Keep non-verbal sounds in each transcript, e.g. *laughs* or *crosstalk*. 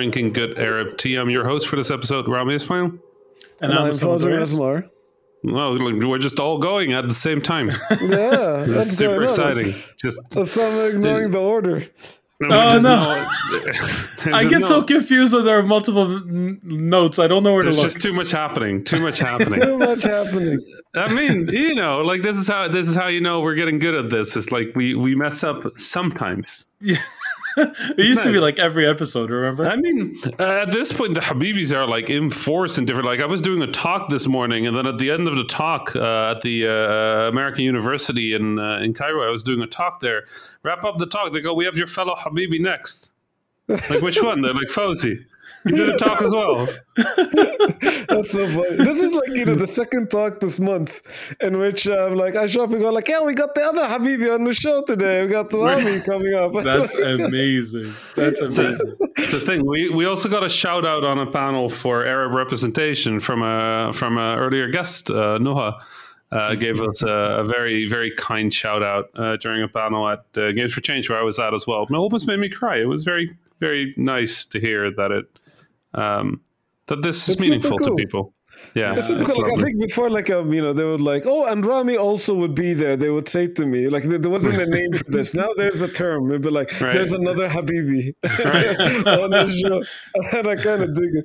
drinking good Arab tea. I'm your host for this episode, Rami Ismail. And, And I'm I'm Fawzi Salvador. No, we're just all going at the same time. Yeah, *laughs* This that's is super exciting. Just So I'm ignoring the order. Oh, there's no. *laughs* I get no- so confused when there are multiple n- notes. I don't know where There's to look. It's just too much happening. Too much *laughs* happening. Too much happening. I mean, you know, like this is how this is how you know we're getting good at this. It's like we we mess up sometimes. *laughs* it used to be like every episode. Remember? I mean, uh, at this point, the Habibis are like in force and different. Like I was doing a talk this morning, and then at the end of the talk uh, at the uh, American University in uh, in Cairo, I was doing a talk there. Wrap up the talk. They go, "We have your fellow Habibi next." Like which one? They're like Fauzi. You did a talk as well. *laughs* That's so funny. This is like you know the second talk this month in which I'm like I show up and go like, yeah, we got the other Habibi on the show today. We got the Rami coming up. *laughs* That's amazing. That's amazing. It's a thing. We we also got a shout out on a panel for Arab representation from a from a earlier guest, uh, Nuha. Uh, gave us a, a very very kind shout out uh, during a panel at uh, Games for Change where I was at as well. And it almost made me cry. It was very very nice to hear that it um, that this is It's super meaningful to people. Yeah, It's super it's cool. Like, I think before, like um, you know, they would like, oh, and Rami also would be there. They would say to me, like, there, there wasn't a *laughs* name for this. Now there's a term. It'd be like, Right. there's another Habibi *laughs* on the show, *laughs* and I kind of dig it.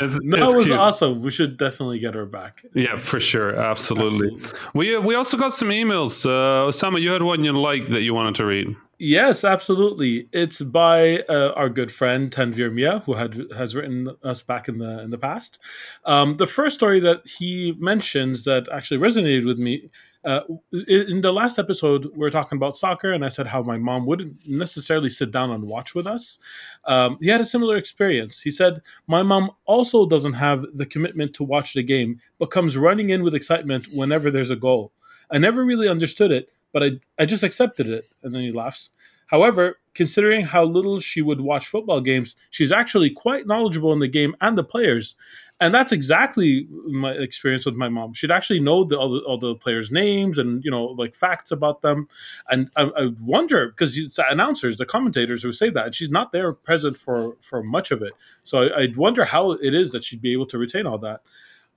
It's, That it's was cute. awesome. We should definitely get her back. Yeah, for sure, absolutely. We uh, we also got some emails. Uh, Osama, you had one you liked that you wanted to read. Yes, absolutely. It's by uh, our good friend Tanvir Mia, who had has written us back in the in the past. Um, the first story that he mentions that actually resonated with me. Uh, in the last episode, we were talking about soccer, and I said how my mom wouldn't necessarily sit down and watch with us. Um, he had a similar experience. He said, My mom also doesn't have the commitment to watch the game, but comes running in with excitement whenever there's a goal. I never really understood it, but I, I just accepted it. And then he laughs. However, considering how little she would watch football games, she's actually quite knowledgeable in the game and the players. And that's exactly my experience with my mom. She'd actually know the, all, the, all the players' names and you know like facts about them. And I, I wonder because it's the announcers, the commentators who say that, and she's not there present for for much of it. So I, I'd wonder how it is that she'd be able to retain all that.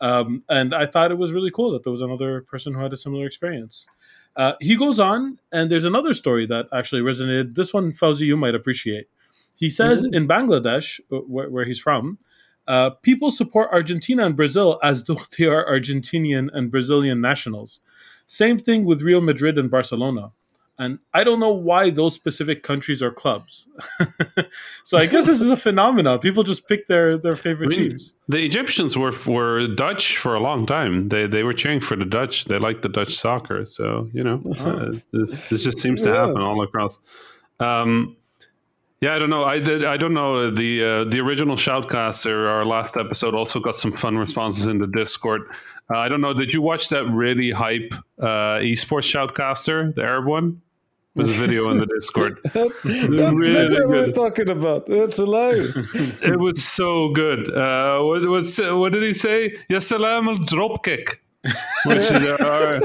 Um, and I thought it was really cool that there was another person who had a similar experience. Uh, he goes on, and there's another story that actually resonated. This one, Fauzi, you might appreciate. He says in Bangladesh, uh, where, where he's from, uh, people support Argentina and Brazil as *laughs* though they are Argentinian and Brazilian nationals. Same thing with Real Madrid and Barcelona. And I don't know why those specific countries are clubs. *laughs* so I guess this is a phenomenon. People just pick their, their favorite I mean, teams. The Egyptians were were Dutch for a long time. They they were cheering for the Dutch. They liked the Dutch soccer. So you know, uh, this this just seems to Yeah. happen all across. Um, yeah, I don't know. I did. I don't know. The uh, the original shoutcaster, our last episode, also got some fun responses in the Discord. Uh, I don't know. Did you watch that really hype uh, esports shoutcaster, the Arab one? There's a video in the Discord. *laughs* That's really exactly what we're talking about. It's hilarious. *laughs* It was so good. Uh, what, what's, what did he say? Ya salam al drop kick. Which is our,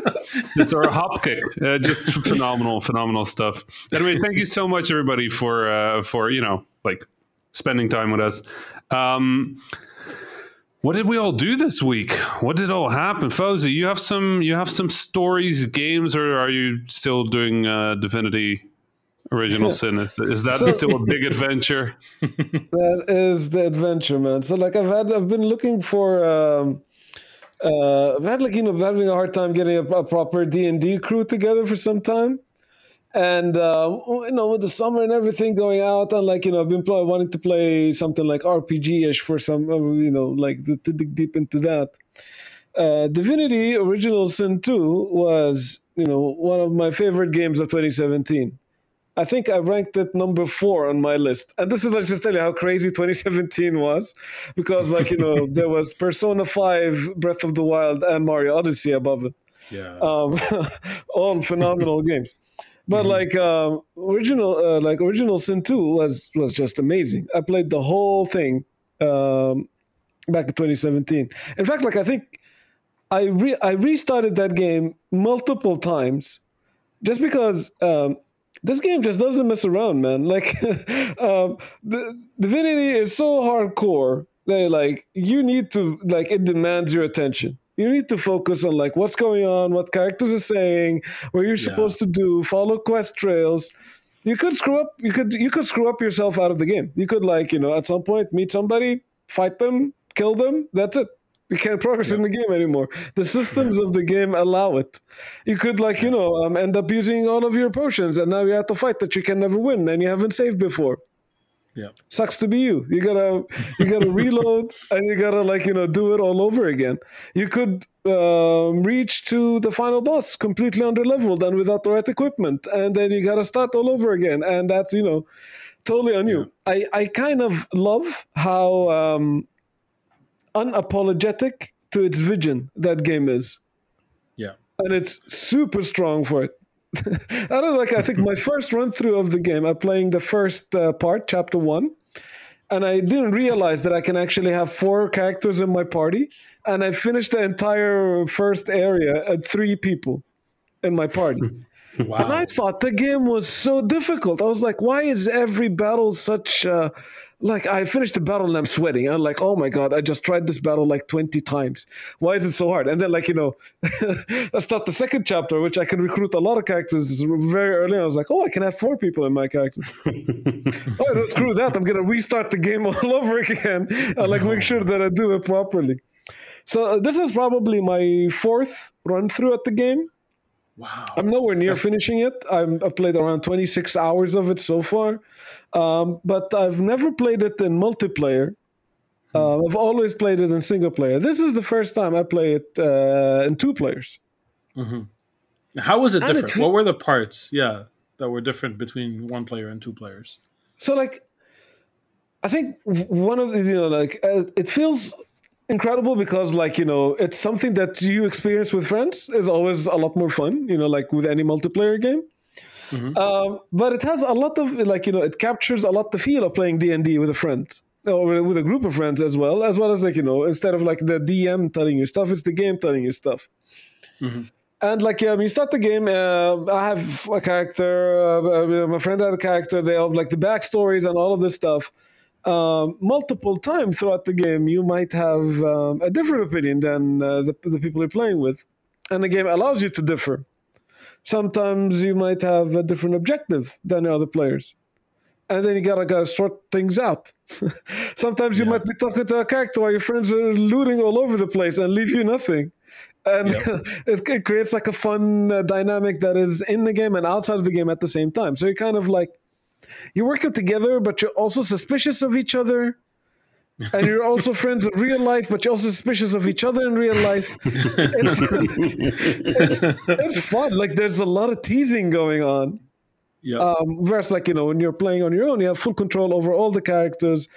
it's our hop kick. Uh, just phenomenal, phenomenal stuff. Anyway, thank you so much, everybody, for uh, for you know like spending time with us. Um, what did we all do this week? What did all happen, Fauzi? You have some you have some stories, games, or are you still doing uh, Divinity Original *laughs* Sin? Is, is that So- still a big adventure? *laughs* That is the adventure, man. So like I've had, I've been looking for. Um, uh, I've had like you know having a hard time getting a, a proper D and D crew together for some time, and uh, you know with the summer and everything going out, and like you know I've been pl- wanting to play something like RPG ish for some you know like to, to dig deep into that. Uh, Divinity Original Sin Two was you know one of my favorite games of 2017. I think I ranked it number four on my list. And this is let's just tell you how crazy 2017 was. Because like, you know, *laughs* there was Persona 5, Breath of the Wild, and Mario Odyssey above it. Yeah. Um, *laughs* all phenomenal *laughs* games. But like um, original uh, like original Sin 2 was was just amazing. I played the whole thing um, back in 2017. In fact, like I think I re- I restarted that game multiple times just because um, this game just doesn't mess around, man. *laughs* Like, um, the Divinity is so hardcore that like you need to like it demands your attention. You need to focus on like what's going on, what characters are saying, what you're Yeah. supposed to do, follow quest trails. You could screw up. You could you could screw up yourself out of the game. You could like you know at some point meet somebody, fight them, kill them. That's it. You can't progress in the game anymore. The systems of the game allow it. You could like you know um, end up using all of your potions, and now you have to fight that you can never win, and you haven't saved before Yeah. sucks to be you. You gotta you gotta *laughs* reload and you gotta like you know do it all over again. You could um, reach to the final boss completely under leveled and without the right equipment, and then you gotta start all over again. And that's you know totally on you. I I kind of love how um, unapologetic to its vision that game is Yeah. and it's super strong for it. I don't know, like. I think my first run through of the game, I'm playing the first uh, part, chapter one, and I didn't realize that I can actually have four characters in my party, and I finished the entire first area at three people in my party. *laughs* Wow. And I thought the game was so difficult. I was like, why is every battle such uh like I finished the battle and I'm sweating. I'm like, oh my god, I just tried this battle like 20 times. Why is it so hard? And then like, you know, *laughs* I start the second chapter, which I can recruit a lot of characters very early. I was like, oh, I can have four people in my character. *laughs* oh, no, screw that. I'm gonna restart the game *laughs* all over again. I like make sure that I do it properly. So uh, this is probably my fourth run through at the game. wow. I'm nowhere near finishing it. I'm, I've played around 26 hours of it so far, um, but I've never played it in multiplayer. Uh, I've always played it in single player. This is the first time I play it uh, in two players. How was it And different? it- what were the parts? Yeah, that were different between one player and two players. So, like, I think one of the, you know, like, uh, it feels incredible because, like, you know, it's something that you experience with friends is always a lot more fun, you know, like with any multiplayer game. Um, but it has a lot of like you know it captures a lot the feel of playing D and D with a friend or with a group of friends as well as well as like you know instead of like the DM telling you stuff it's the game telling you stuff. And like um, you start the game, uh, I have a character. Uh, uh, my friend had a character. They have like the backstories and all of this stuff. Um, multiple times throughout the game, you might have um, a different opinion than uh, the, the people you're playing with, and the game allows you to differ sometimes you might have a different objective than the other players. And then you gotta gotta sort things out. *laughs* sometimes you might be talking to a character while your friends are looting all over the place and leave you nothing. And *laughs* it, it creates like a fun uh, dynamic that is in the game and outside of the game at the same time. So you're kind of like you're working together, but you're also suspicious of each other. And you're also friends in real life, but you're also suspicious of each other in real life. It's, it's, it's fun. Like there's a lot of teasing going on. Yeah, Um, whereas, like you know, when you're playing on your own, you have full control over all the characters.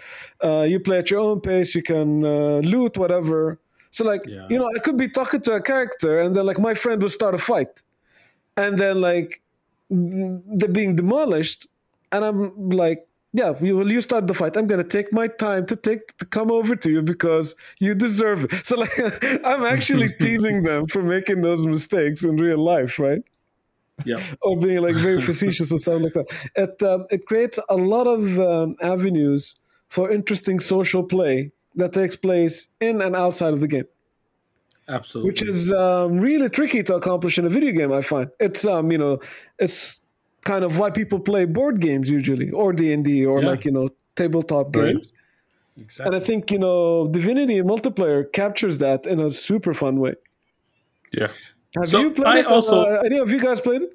Uh, you play at your own pace. You can uh, loot whatever. So, like Yeah. you know, I could be talking to a character, and then like my friend will start a fight, and then like they're being demolished, and I'm like. Yeah, you will you start the fight. I'm gonna take my time to take to come over to you because you deserve it. So like *laughs* I'm actually *laughs* teasing them for making those mistakes in real life, right? yeah, *laughs* or being like very facetious or something like that. It um, it creates a lot of um, avenues for interesting social play that takes place in and outside of the game, absolutely. which is um, really tricky to accomplish in a video game. I find it's um you know it's kind of why people play board games usually or D and D or Yeah. like you know tabletop Right. games. exactly. And I think you know Divinity multiplayer captures that in a super fun way. Yeah. Have So you played I it? also- uh, any of you guys played it?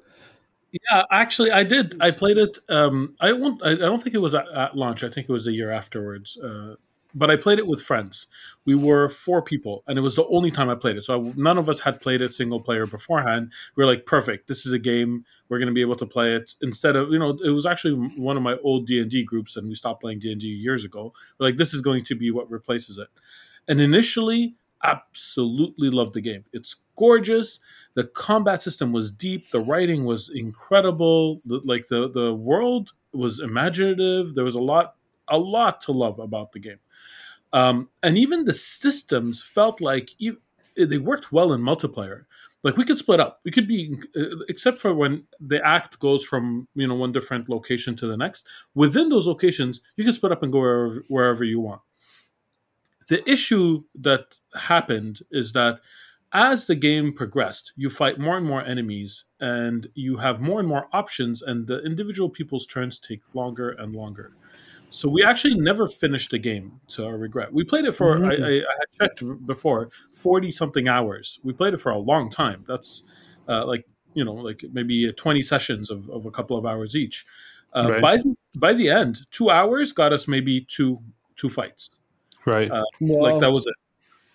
Yeah, actually, I did. I played it. Um, I won't. I I don't think it was at, at launch. I think it was a year afterwards. Uh, but I played it with friends. We were four people, and it was the only time I played it. So I, none of us had played it single player beforehand. We were like, perfect. This is a game we're going to be able to play it instead of you know. It was actually one of my old D and D groups, and we stopped playing D and D years ago. We're like, this is going to be what replaces it. And initially, absolutely loved the game. It's gorgeous. The combat system was deep. The writing was incredible. The, like the the world was imaginative. There was a lot a lot to love about the game. Um, and even the systems felt like e- they worked well in multiplayer. like we could split up. We could be, uh, except for when the act goes from you know one different location to the next. Within those locations, you can split up and go wherever, wherever you want. The issue that happened is that as the game progressed, you fight more and more enemies, and you have more and more options, and the individual people's turns take longer and longer. So we actually never finished the game, to our regret. We played it for I, I, I had checked before forty something hours. We played it for a long time. That's uh, like you know like maybe twenty sessions of, of a couple of hours each. Uh, Right. By the, by the end, two hours got us maybe two two fights. Right. Uh, Wow. Like that was it.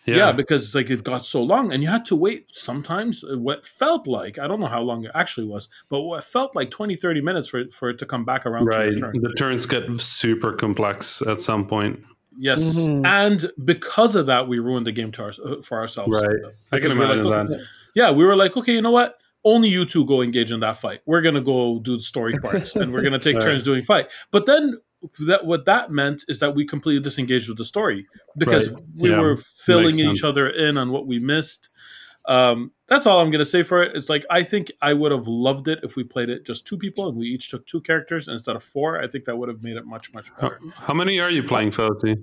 Yeah. Yeah. because like it got so long, and you had to wait. Sometimes uh, what felt like I don't know how long it actually was, but what felt like 20, 30 minutes for it, for it to come back around to Right. your turn. The turns get super complex at some point. Yes, Mhm. and because of that, we ruined the game to our, uh, for ourselves. Right. I can Because we're like, imagine that. Yeah, we were like, okay, you know what? Only you two go engage in that fight. We're gonna go do the story parts, and we're gonna take *laughs* Right. turns doing fight. But then that what that meant is that we completely disengaged with the story because Right. we Yeah. were filling each other in on what we missed. Um, that's all I'm gonna say for it. It's like I think I would have loved it if we played it just two people and we each took two characters instead of four. I think that would have made it much much How, better. how many are you playing, Felty?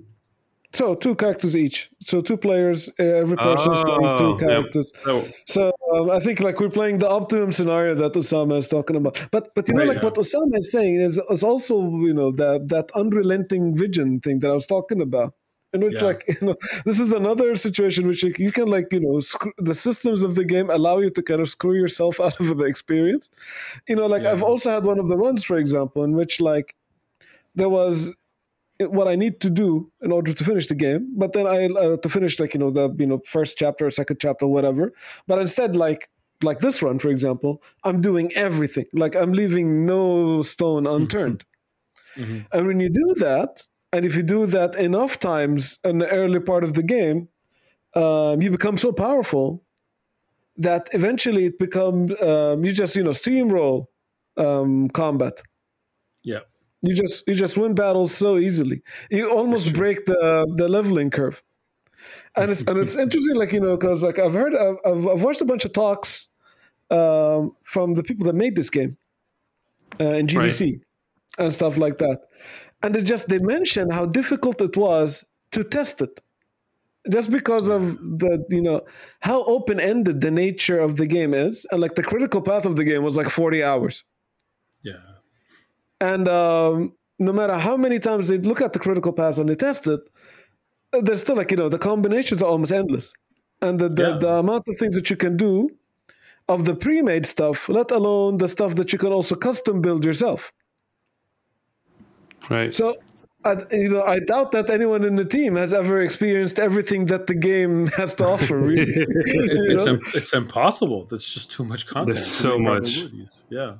So two characters each. So two players. uh, Every person is playing Oh, two yeah. characters. Oh, So um, I think like we're playing the optimum scenario that Osama is talking about. But but you know Right, like yeah. what Osama is saying is, is also you know that that unrelenting vision thing that I was talking about. In which Yeah. like *laughs* you know this is another situation which like, you can like you know screw, the systems of the game allow you to kind of screw yourself *laughs* out of the experience. You know like. I've also had one of the runs for example in which like there was what I need to do in order to finish the game. But then I uh, to finish like you know the you know first chapter, second chapter, whatever. But instead, like like this run, for example, I'm doing everything. Like I'm leaving no stone unturned. Mhm. And when you do that, and if you do that enough times in the early part of the game, um, you become so powerful that eventually it becomes um, you just you know steamroll um, combat. You just you just win battles so easily. You almost break the the leveling curve. And it's and it's *laughs* interesting, like you know, because like I've heard, I've, I've watched a bunch of talks um, from the people that made this game uh, in GDC and stuff like that, and they just they mention how difficult it was to test it, just because of the you know how open ended the nature of the game is, and like the critical path of the game was like forty hours. Yeah. And um, no matter how many times they look at the critical path and they test it, uh, there's still like, you know, the combinations are almost endless. And the, the, Yeah. the amount of things that you can do of the pre made stuff, let alone the stuff that you can also custom build yourself. right. So, I, you know, I doubt that anyone in the team has ever experienced everything that the game *laughs* has to offer. Really, *laughs* *laughs* You It's know? im- it's impossible. There's just too much content. There's so much. probabilities. Yeah.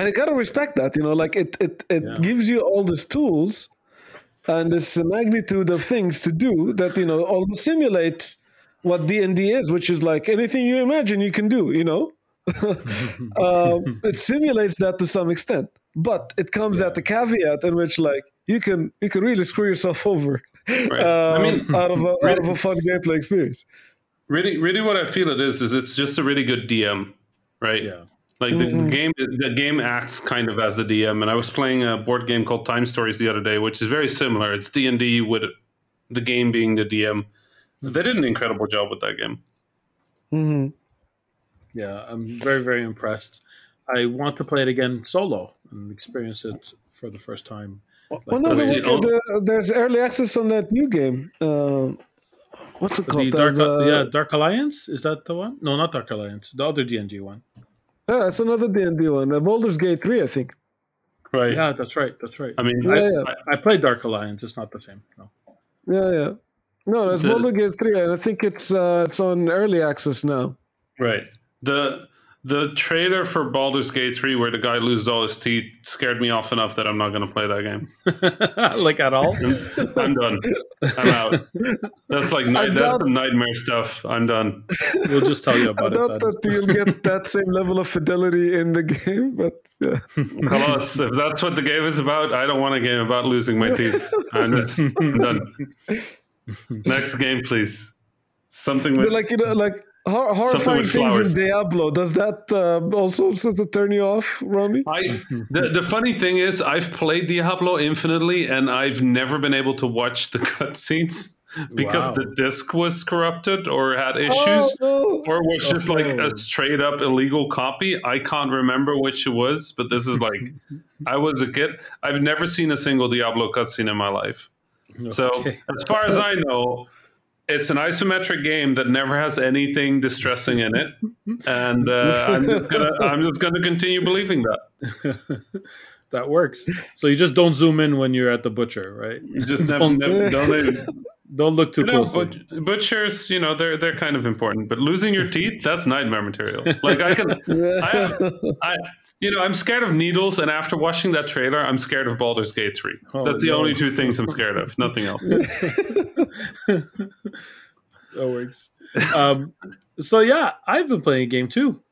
And I gotta respect that. You know, like it it it Yeah. gives you all these tools and this magnitude of things to do that you know almost simulates what D and D is, which is like anything you imagine you can do. You know, *laughs* *laughs* um, it simulates that to some extent, but it comes at the caveat in which like you can you can really screw yourself *laughs* over Right. um, I mean, out of a, out of a fun gameplay experience. really, really, what I feel it is is it's just a really good DM, right? Yeah. Like the, Mm-hmm. the game, the game acts kind of as a DM. And I was playing a board game called Time Stories the other day, which is very similar. It's D and D with the game being the DM. They did an incredible job with that game. hmm Yeah. I'm very, very impressed. I want to play it again solo and experience it for the first time. Well, no, let's there- see, oh- there- there's early access on that new game. Uh, what's it called? The Dark, The- yeah, Dark Alliance is that the one? No, not Dark Alliance. The other D and D one. Yeah, it's another D and D one. Uh, Baldur's Gate three, I think. Right. Yeah, that's right. That's right. I mean, Yeah, I, yeah. I, I played Dark Alliance. It's not the same. No. Yeah, yeah. No, that's The- Baldur's Gate three, and I think it's uh, it's on early access now. right. The the trailer for Baldur's Gate 3 where the guy loses all his teeth scared me off enough that I'm not going to play that game. *laughs* like at all? I'm done. I'm out. That's like night, that's doubt- some nightmare stuff. I'm done. we'll just tell you I about doubt it. that you'll get that same level of fidelity in the game, but yeah. *laughs* Halas, if that's what the game is about, I don't want a game about losing my teeth. I'm, just, I'm done. *laughs* Next game, please. Something with But like you know, like Hor- horrifying things flowers. in Diablo. Does that uh, also sort of turn you off, Rami? I the, the funny thing is I've played Diablo infinitely and I've never been able to watch the *laughs* cutscenes because Wow. the disc was corrupted or had issues Oh, or was just like Oh. a straight up illegal copy. I can't remember which it was, but this is like I was a kid. I've never seen a single Diablo cutscene in my life. *laughs* So as far as I know, it's an isometric game that never has anything distressing in it, and uh, I'm just gonna *laughs* I'm just gonna continue believing that. *laughs* That works. So you just don't zoom in when you're at the butcher, right? You just *laughs* never, Don't- never don't even, Don't look too you know, closely. but, butchers, you know, they're they're kind of important, but losing your teeth that's nightmare material. Like I can, I, have, I you know, I'm scared of needles, and after watching that trailer, I'm scared of Baldur's Gate three. Oh, that's the no. only two things I'm scared of. Nothing else. *laughs* that works. Um, so yeah, I've been playing a game too.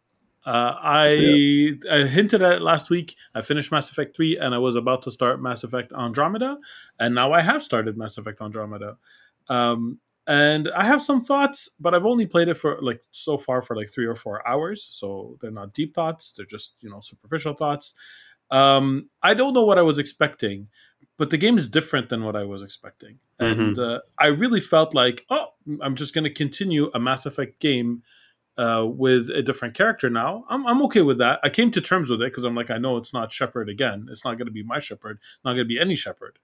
Uh, I, I hinted at it last week. I finished Mass Effect 3 and I was about to start Mass Effect Andromeda. And now I have started Mass Effect Andromeda. Um, and I have some thoughts, but I've only played it for like so far for like three or four hours. So they're not deep thoughts, they're just, you know, superficial thoughts. Um, I don't know what I was expecting, but the game is different than what I was expecting. And uh, I really felt like, oh, I'm just going to continue a Mass Effect game uh, with a different character now. I'm, I'm okay with that. I came to terms with it because I'm like, I know it's not Shepard again. It's not going to be my Shepard, not going to be any Shepard.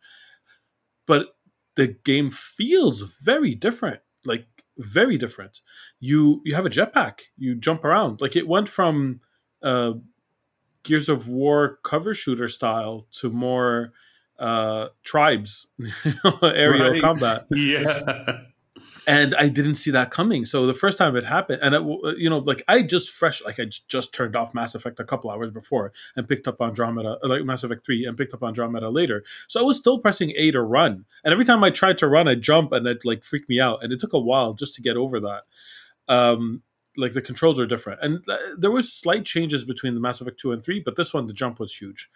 But the game feels very different, like very different. You you have a jetpack. You jump around. Like it went from uh, Gears of War cover shooter style to more uh, tribes *laughs* aerial Right? combat *laughs* Yeah. And I didn't see that coming. So the first time it happened, and it, you know, like I just fresh, like I just turned off Mass Effect a couple hours before and picked up Andromeda, uh, like Mass Effect Three, and picked up Andromeda later. So I was still pressing A to run, and every time I tried to run, I'd jump, and it like freaked me out, and it took a while just to get over that. Um, like the controls are different, and uh, there was slight changes between the Mass Effect Two and Three, but this one the jump was huge.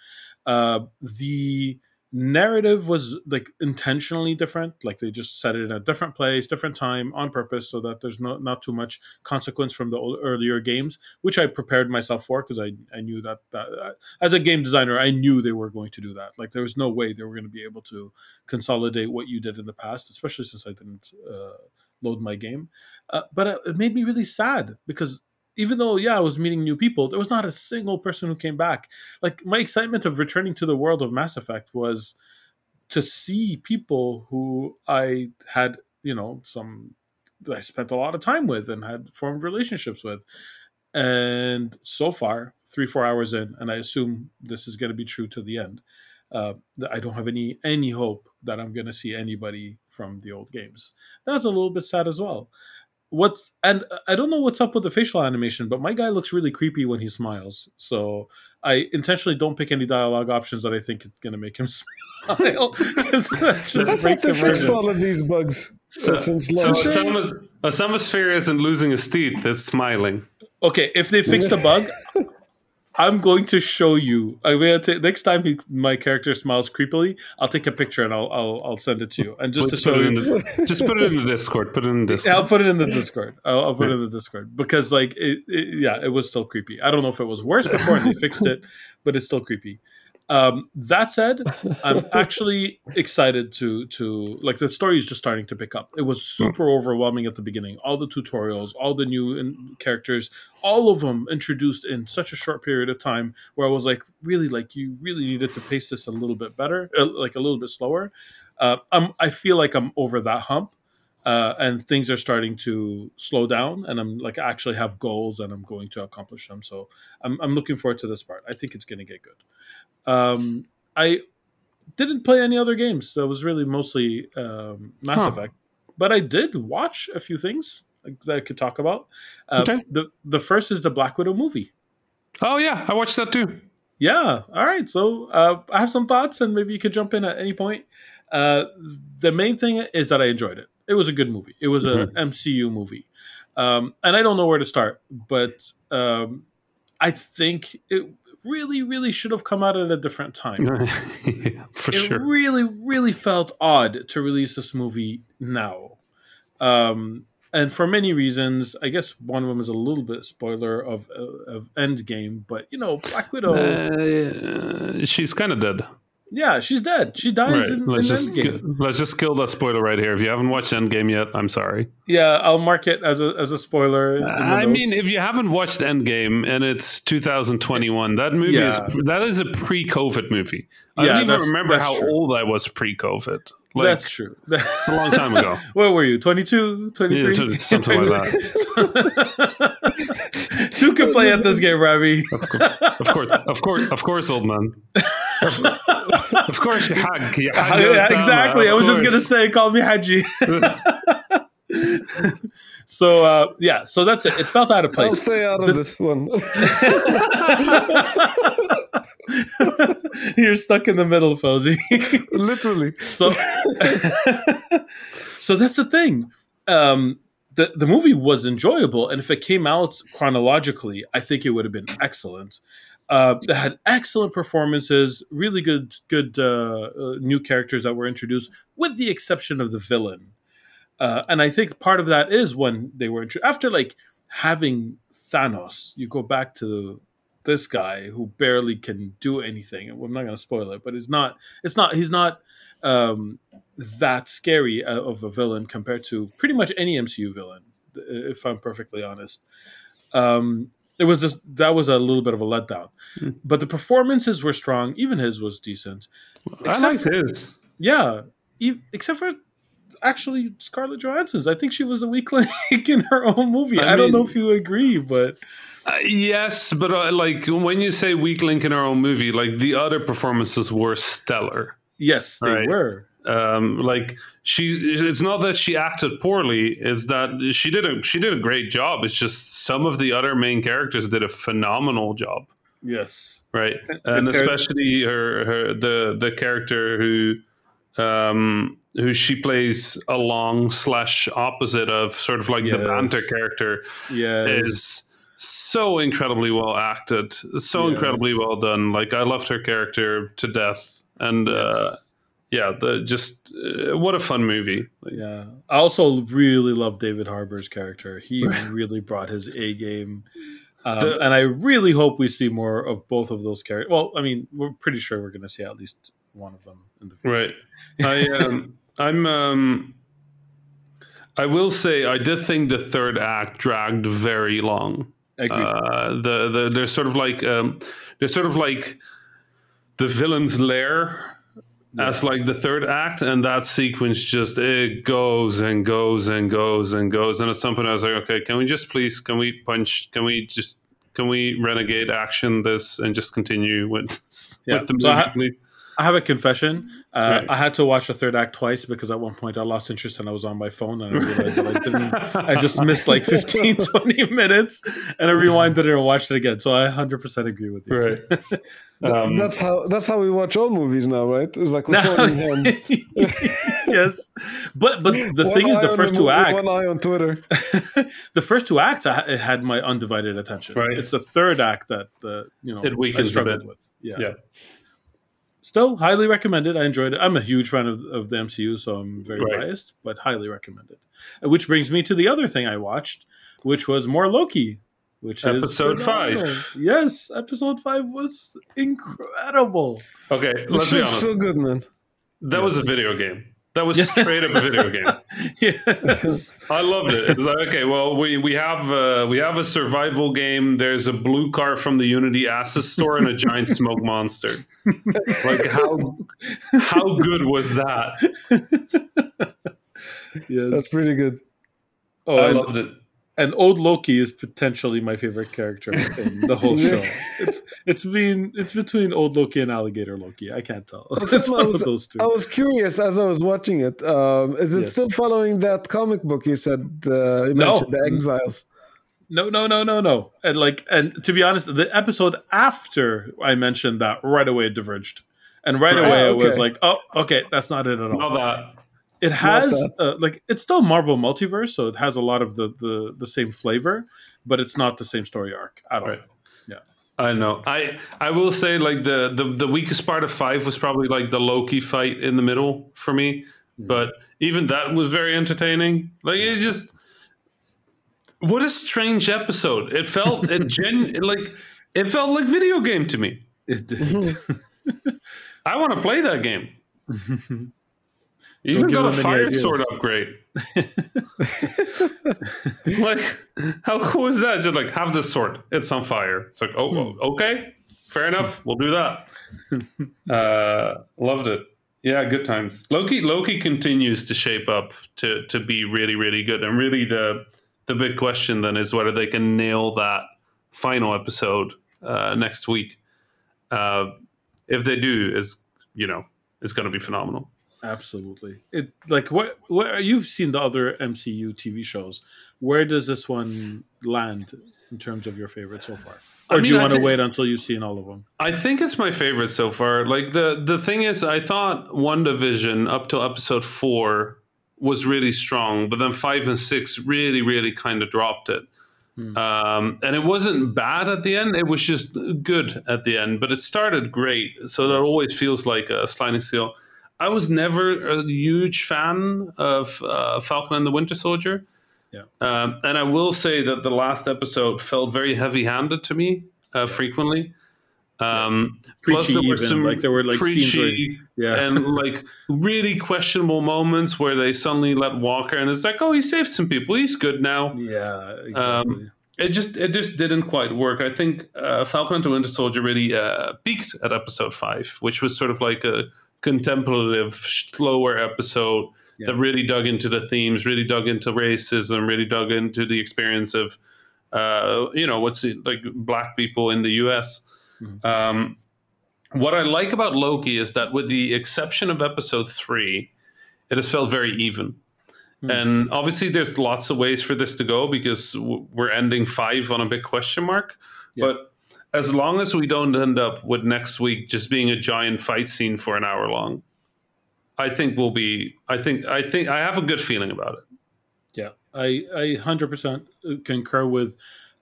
Uh, the narrative was like intentionally different. Like they just set it in a different place different time on purpose so that there's not not too much consequence from the old, earlier games which i prepared myself for because I, I knew that, that uh, as a game designer i knew they were going to do that. Like there was no way they were going to be able to consolidate what you did in the past especially since i didn't uh, load my game. Uh, but it made me really sad because even though yeah i was meeting new people there was not a single person who came back. Like my excitement of returning to the world of mass effect was to see people who i had you know some i spent a lot of time with and had formed relationships with. And so far three four hours in and i assume this is going to be true to the end uh, i don't have any any hope that i'm going to see anybody from the old games. That's a little bit sad as well what's and I don't know what's up with the facial animation, but my guy looks really creepy when he smiles. So I intentionally don't pick any dialogue options that I think is going to make him *laughs* smile *laughs* because that I just thought breaks they fixed all of these bugs So, since so launch. Osamas, Osama's isn't losing his teeth; it's smiling. Okay, if they fix the bug, *laughs* I'm going to show you. I'm gonna next time he, my character smiles creepily, I'll take a picture and I'll I'll, I'll send it to you. And just Just to put, show it in you, the, just put it in the Discord. Put it in the Discord. I'll put it in the Discord. I'll, I'll put it in the Discord because, like, it, it, yeah, it was still creepy. I don't know if it was worse before and they fixed it, but it's still creepy. Um, that said, I'm *laughs* actually excited to to like the story is just starting to pick up. It was super overwhelming at the beginning. All the tutorials, all the new in- characters, all of them introduced in such a short period of time. Where I was like, really, like you really needed to pace this a little bit better, uh, like a little bit slower. Uh, I'm, I feel like I'm over that hump uh, and things are starting to slow down and i'm like I actually have goals and i'm going to accomplish them so i'm, I'm looking forward to this part i think it's going to get good um, i didn't play any other games that was really mostly um, mass Huh. effect but i did watch a few things that i could talk about uh, Okay. the, the first is the black widow movie Oh yeah, I watched that too. yeah. All right. So uh, I have some thoughts, and maybe you could jump in at any point. Uh, the main thing is that I enjoyed it. It was a good movie. It was a MCU movie, um, and I don't know where to start, but um, I think it really, really should have come out at a different time. *laughs* Yeah, For it sure. really, really felt odd to release this movie now. Um, and for many reasons. I guess one of them is a little bit spoiler of of Endgame, but you know, Black Widow. Uh, she's kind of dead. Yeah, she's dead. She dies Right. in, Let's in just Endgame. let's just kill that spoiler right here. If you haven't watched Endgame yet, I'm sorry. Yeah, I'll mark it as a as a spoiler. the I mean, if you haven't watched Endgame and it's 2021, that movie Yeah. is that is a pre-COVID movie. I Yeah, don't even remember how true. old I was pre-COVID. Like, that's true. *laughs* it's a long time ago. *laughs* What were you? 22, 23? Yeah, something like that. *laughs* Two can play at this game, Robbie. Of course, of course, of course, old man. of course, you hag. You Osama, exactly. I of was just gonna say, call me Haji. So uh, yeah, so that's it. It felt out of I'll place. stay out of This- this one. *laughs* You're stuck in the middle, Fozzy. Literally. so *laughs* so that's the thing um the, the movie was enjoyable and if it came out chronologically i think it would have been excellent uh, it had excellent performances really good good uh, uh, new characters that were introduced with the exception of the villain uh, and i think part of that is when they were after like having thanos you go back to this guy who barely can do anything i'm not going to spoil it but it's not it's not he's not um, that scary uh, of a villain compared to pretty much any MCU villain, if I'm perfectly honest. Um, it was just that was a little bit of a letdown, Hmm. but the performances were strong. Even his was decent. I Except liked for- his. Yeah, e- except for actually Scarlett Johansson's. I think she was a weak link *laughs* in her own movie. I I, don't know if you agree, but Uh, yes, but uh, like when you say weak link in our own movie, like the other performances were stellar. yes, they Right. were. Um, like she, it's not that she acted poorly; it's that she did a she did a great job. It's just some of the other main characters did a phenomenal job. Yes. right and especially her, her the the character who um who she plays along slash opposite of sort of like the banter character Yes. is so incredibly well acted so Yes. incredibly well done like i loved her character to death and uh yeah the just uh, what a fun movie Yeah. I also really love David Harbour's character. He *laughs* really brought his A game. Um, The- and I really hope we see more of both of those characters. Well, I mean, we're pretty sure we're going to see at least one of them in the future. Right. I um *laughs* I'm um I will say I did think the third act dragged very long. Uh the the there's sort of like um there's sort of like the villain's lair as like the third act and that sequence just it goes and goes and goes and goes and at some point I was like okay can we just please can we punch can we just can we renegade action this and just continue with *laughs* Yeah. with the So I movie ha-? I have a confession. Uh, Right. I had to watch the third act twice because at one point I lost interest and I was on my phone and I realized that I *laughs* didn't. I just missed like 15, *laughs* 20 minutes and I rewinded it and watched it again. So I 100% agree with you. right *laughs* Um, that's how that's how we watch all movies now, right? It's like No. we're phoning yes, but but the One thing is, the first the two movie, acts, One eye on Twitter. the first two acts, I, it had my undivided attention. Right. It's the third act that the you know It weakens I a struggled bit. with. Yeah. Yeah. Still highly recommended. I enjoyed it. I'm a huge fan of, of the MCU, so I'm very Right. biased, but highly recommended. Uh, Which brings me to the other thing I watched, which was more Loki, which Episode is five. Yes, episode five was incredible. Okay, let's be *laughs* honest. so good, man. That was a video game. That was straight up a video *laughs* game. yes. I loved it. It's like okay, well, we we have uh, we have a survival game. There's a blue car from the Unity Asset Store and a giant smoke monster. Like how how good was that? Yes. That's pretty good. oh, I and, loved it. And old Loki is potentially my favorite character in the whole *laughs* show. It's it's been it's between old Loki and alligator Loki. I can't tell. *laughs* It's I one was- of those two. I was curious as I was watching it. Um, is it Yes. still following that comic book you said uh, you No. mentioned, The Exiles? No, no, no, no, no. And like, and to be honest, the episode after I mentioned that, right away it diverged, and right Right. away Oh, it was like, oh, okay, that's not it at all. Not that. It has uh, like it's still Marvel multiverse, so it has a lot of the the the same flavor, but it's not the same story arc at all. Right. Yeah. I know. I I will say like the, the the weakest part of five was probably like the Loki fight in the middle for me, but even that was very entertaining. Like it just what a strange episode! It felt it *laughs* gen like it felt like video game to me. It did. *laughs* I want to play that game. *laughs* You even got a fire ideas. sword upgrade. *laughs* like, how cool is that? Just like have this sword. It's on fire. It's like, oh, Hmm. okay, fair enough. We'll do that. *laughs* uh, loved it. Yeah, good times. Loki. Loki continues to shape up to to be really, really good. And really, the the big question then is whether they can nail that final episode uh, next week. Uh, if they do, is you know, it's going to be phenomenal. Absolutely. It like what what you've seen the other MCU TV shows. Where does this one land in terms of your favorite so far? I Or do you want to wait until you've seen all of them? I think it's my favorite so far. Like the the thing is, I thought WandaVision up to episode four was really strong, but then five and six really, really kind of dropped it. Um, and it wasn't bad at the end; it was just good at the end. But it started great, so that always feels like a sliding scale. I was never a huge fan of uh, Falcon and the Winter Soldier. Yeah. Um, and I will say that the last episode felt very heavy-handed to me uh, frequently. Um, plus there were even, some like there were like scenes where yeah. and like really questionable moments where they suddenly let Walker and it's like, oh, he saved some people, he's good now. yeah, exactly. It just it just didn't quite work. I think uh, Falcon and the Winter Soldier really uh, peaked at episode five, which was sort of like a contemplative, slower episode Yeah. that really dug into the themes, really dug into racism, really dug into the experience of, uh, you know, what's it, like black people in the U.S. Mhm. Um, what I like about Loki is that, with the exception of episode three, it has felt very even. Hmm. And obviously, there's lots of ways for this to go because we're ending five on a big question mark. Yeah. But as long as we don't end up with next week just being a giant fight scene for an hour long, I think we'll be. I think. I think. I have a good feeling about it. Yeah, I I hundred percent concur with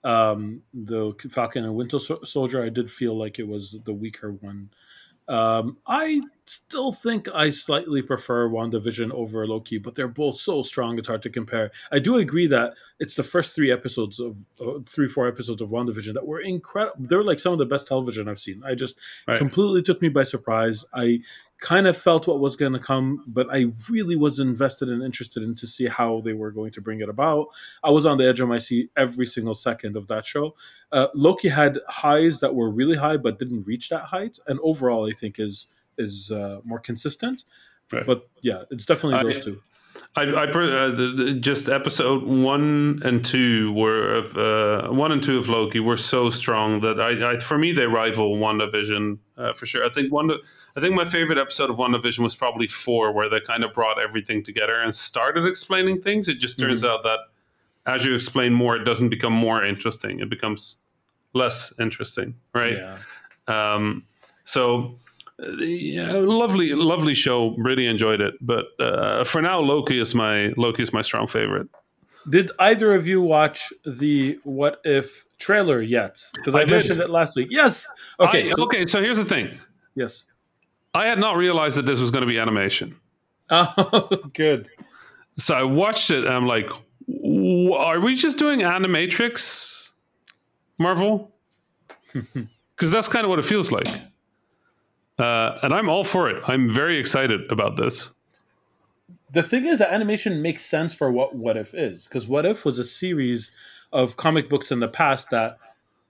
um, the Falcon and Winter Soldier. I did feel like it was the weaker one. Um, I still think I slightly prefer WandaVision over Loki, but they're both so strong it's hard to compare. I do agree that it's the first three episodes of uh, three four episodes of WandaVision that were incredible. They're like some of the best television I've seen. I just Right. completely took me by surprise. I kind of felt what was going to come, but I really was invested and interested in to see how they were going to bring it about. I was on the edge of my seat every single second of that show. Uh, Loki had highs that were really high, but didn't reach that height, and overall, I think is is uh, more consistent. Right. But yeah, it's definitely I- those two. I, I uh, the, the, just episode one and two were of uh, one and two of Loki were so strong that I, I for me they rival WandaVision uh, for sure. I think one I think my favorite episode of WandaVision was probably four, where they kind of brought everything together and started explaining things. It just turns out that as you explain more, it doesn't become more interesting; it becomes less interesting, right? Yeah. Um, so, yeah, lovely, lovely show. Really enjoyed it. But uh, for now, Loki is my Loki is my strong favorite. Did either of you watch the What If trailer yet? Because I, I mentioned it last week. Yes. Okay. I- so- okay. So here's the thing. Yes. I had not realized that this was going to be animation. *laughs* Oh, good. So I watched it and I'm like, "W- are we just doing Animatrix, Marvel? *laughs* Because that's kind of what it feels like. Uh, and I'm all for it. I'm very excited about this. the thing is that animation makes sense for what what if is because what if was a series of comic books in the past that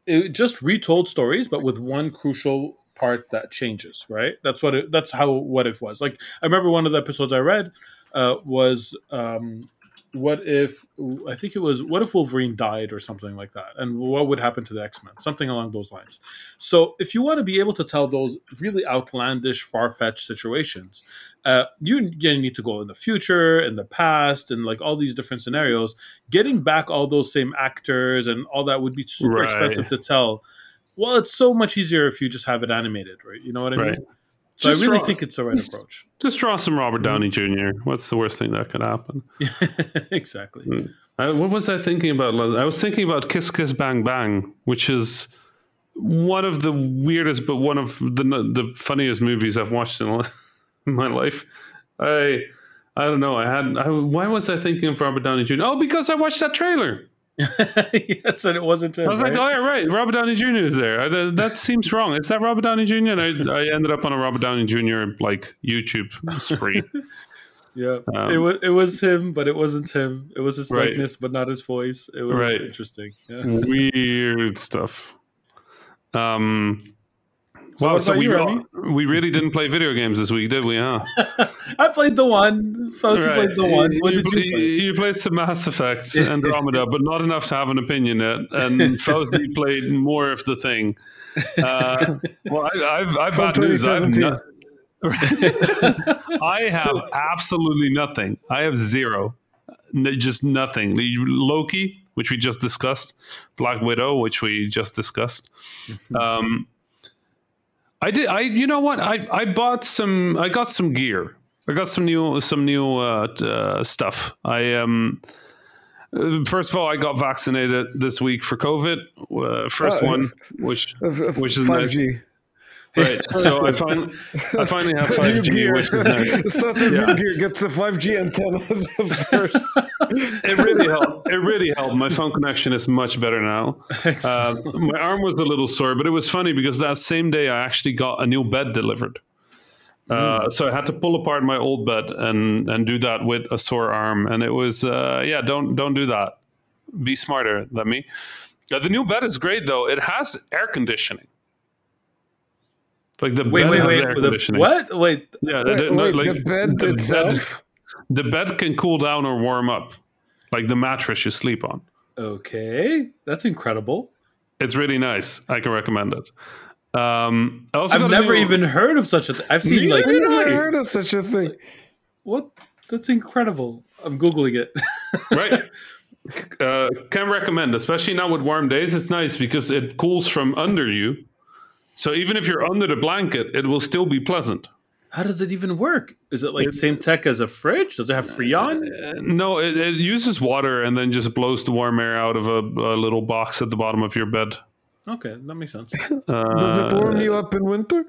it just retold stories but with one crucial part that changes right that's what it, that's how what if was like i remember one of the episodes i read uh, was um, what if I think it was what if Wolverine died or something like that, and what would happen to the X Men, something along those lines. So if you want to be able to tell those really outlandish, far fetched situations, uh, you, you need to go in the future, in the past, and like all these different scenarios. Getting back all those same actors and all that would be super Right. expensive to tell. Well, it's so much easier if you just have it animated, right? You know what I Right. mean? So Just I really draw- think it's the right approach. *laughs* Just draw some Robert mm-hmm. Downey Jr. What's the worst thing that could happen? *laughs* exactly. Mm. I, what was I thinking about? I was thinking about Kiss Kiss Bang Bang, which is one of the weirdest, but one of the the funniest movies I've watched in, in *laughs* my life. I I don't know. I had I, why was I thinking of Robert Downey Jr. Oh, because I watched that trailer. *laughs* yes, and it wasn't him. I was like, right? oh, yeah, right. Robert Downey Jr. is there. I, that seems wrong. Is that Robert Downey Jr.? And I, I ended up on a Robert Downey Jr. like YouTube spree. *laughs* yeah, um, it was it was him, but it wasn't him. It was his Right. likeness, but not his voice. It was Right. interesting. Yeah. Weird stuff. Um, So wow, so we, you, we really didn't play video games this week, did we? Huh? *laughs* I played the one. Fauzi Right. played the one. What you, did you play? you played some Mass Effect *laughs* Andromeda, but not enough to have an opinion yet. And *laughs* Fauzi played more of the thing. Uh, well, I, I've, I've bad news. I have, no- I have absolutely nothing. I have zero. N- just nothing. Loki, which we just discussed, Black Widow, which we just discussed. Um, I did. I you know what? I I bought some. I got some gear. I got some new some new uh, uh, stuff. I um. uh, First of all, I got vaccinated this week for COVID. Uh, first Oh, one, which which is nice. 5G. Right. *laughs* So I finally, I finally have five G, gear. which is. *laughs* Start with new gear. Get the 5G antennas *laughs* first. It really helped. It really helped. My phone connection is much better now. Uh, my arm was a little sore, but it was funny because that same day I actually got a new bed delivered. Uh, so I had to pull apart my old bed and and do that with a sore arm, and it was uh, yeah. Don't don't do that. Be smarter than me. Uh, the new bed is great though. It has air conditioning. Like the Wait, bed wait, wait. air the- conditioning. what? Wait. Yeah, Wait, the, no, wait, like, the bed the itself. the bed can cool down or warm up, like the mattress you sleep on. Okay, that's incredible. It's really nice. I can recommend it. Um, I also I've never new- even heard of such a thing. I've seen Neither like I did never I. heard of such a thing. what? That's incredible. I'm googling it. *laughs* right. Uh, can recommend, especially now with warm days. It's nice because it cools from under you. So even if you're under the blanket, it will still be pleasant. How does it even work? Is it like the same tech as a fridge? Does it have Freon? Uh, no, it, it uses water and then just blows the warm air out of a, a little box at the bottom of your bed. Okay, that makes sense. Does it warm you up in winter?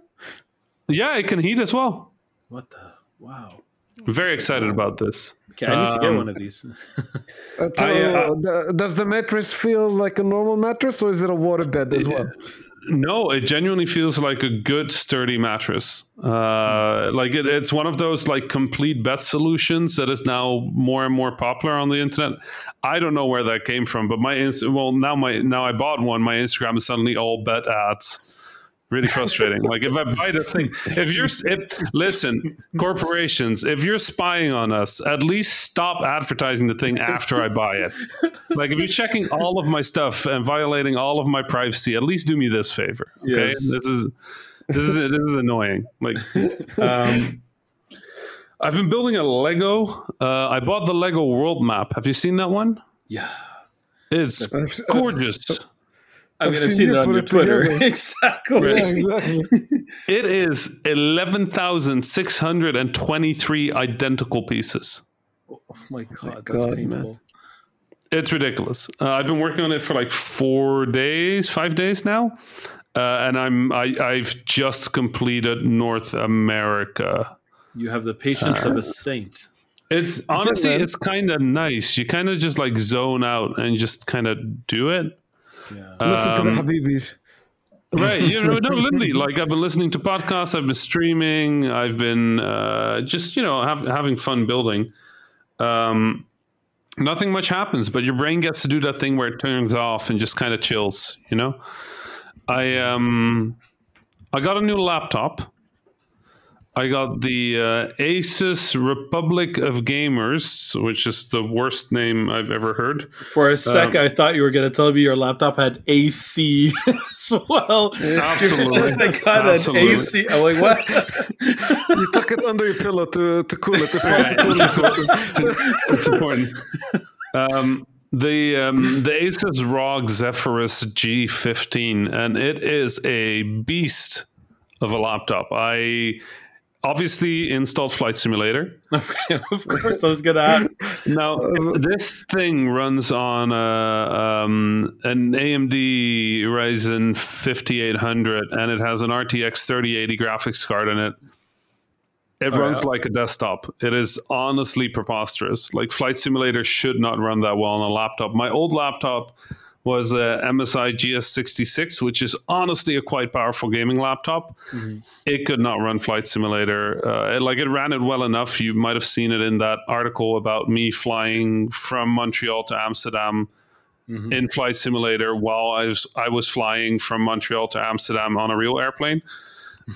Yeah, it can heat as well. What the? Wow. Very excited about this. Okay, I need to get Um, one of these. Uh, so, I, uh, the- does the mattress feel like a normal mattress, or is it a water bed as well? No, it genuinely feels like a good sturdy mattress. Uh, like it, it's one of those like complete bed solutions that is now more and more popular on the internet. I don't know where that came from, but my well now my now I bought one. My Instagram is suddenly all bed ads. Really frustrating. like if I buy the thing, if you're if listen, corporations, if you're spying on us, at least stop advertising the thing after I buy it. Like if you're checking all of my stuff and violating all of my privacy, at least do me this favor. Okay, Yes. this is this is this is annoying. Like, um, I've been building a Lego. Uh, I bought the Lego World Map. Have you seen that one? yeah. It's gorgeous. I mean, I've seen seen it on your it Twitter. *laughs* exactly. Yeah, exactly. *laughs* It is eleven thousand six hundred and twenty-three identical pieces. Oh my god, that's God, painful. man. It's ridiculous. Uh, I've been working on it for like four days, five days now, uh, and I'm I, I've just completed North America. You have the patience of a saint. It's honestly, it's kind of nice. You kind of just like zone out and just kind of do it. Yeah. Listen to the Um, Habibis. Right. You know, no, *laughs* literally, like I've been listening to podcasts, I've been streaming, I've been uh, just, you know, have, having fun building. Um, nothing much happens, but your brain gets to do that thing where it turns off and just kind of chills, you know? I, um, I got a new laptop. I got the uh, Asus Republic of Gamers, which is the worst name I've ever heard. For a sec, Um, I thought you were going to tell me your laptop had AC *laughs* as well. Absolutely. *laughs* I got Absolutely. an AC. I'm like, what? You tuck it under your pillow to, to cool it. It's part of the cooling system. *laughs* it's important. Um, the um, the Asus ROG Zephyrus G15, and it is a beast of a laptop. I obviously installed Flight Simulator. *laughs* of course, I was to ask. Now, this thing runs on a, um, an AMD Ryzen 5800, and it has an RTX 3080 graphics card in it. It Oh, runs yeah. like a desktop. It is honestly preposterous. Like Flight Simulator should not run that well on a laptop. My old laptop was a MSI GS66, which is honestly a quite powerful gaming laptop. It could not run Flight Simulator. Uh, it- like it ran it well enough. You might have seen it in that article about me flying from Montreal to Amsterdam in Flight Simulator while I was I was flying from Montreal to Amsterdam on a real airplane.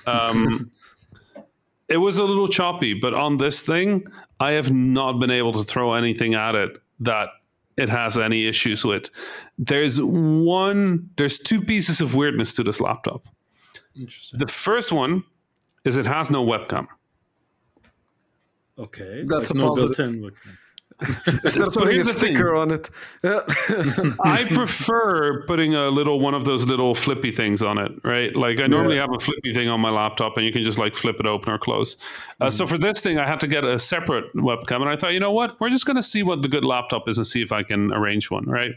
Um, *laughs* it was a little choppy, but on this thing, I have not been able to throw anything at it that it has any issues with. There's one, there's two pieces of weirdness to this laptop. Interesting. The first one is it has no webcam. Okay. That's like a no positive. Instead of putting a sticker on it. Yeah. *laughs* I prefer putting a little one of those little flippy things on it, right? Like I normally have a flippy thing on my laptop, and you can just like flip it open or close. Uh, So for this thing, I had to get a separate webcam, and I thought, you know what? We're just going to see what the good laptop is and see if I can arrange one, right?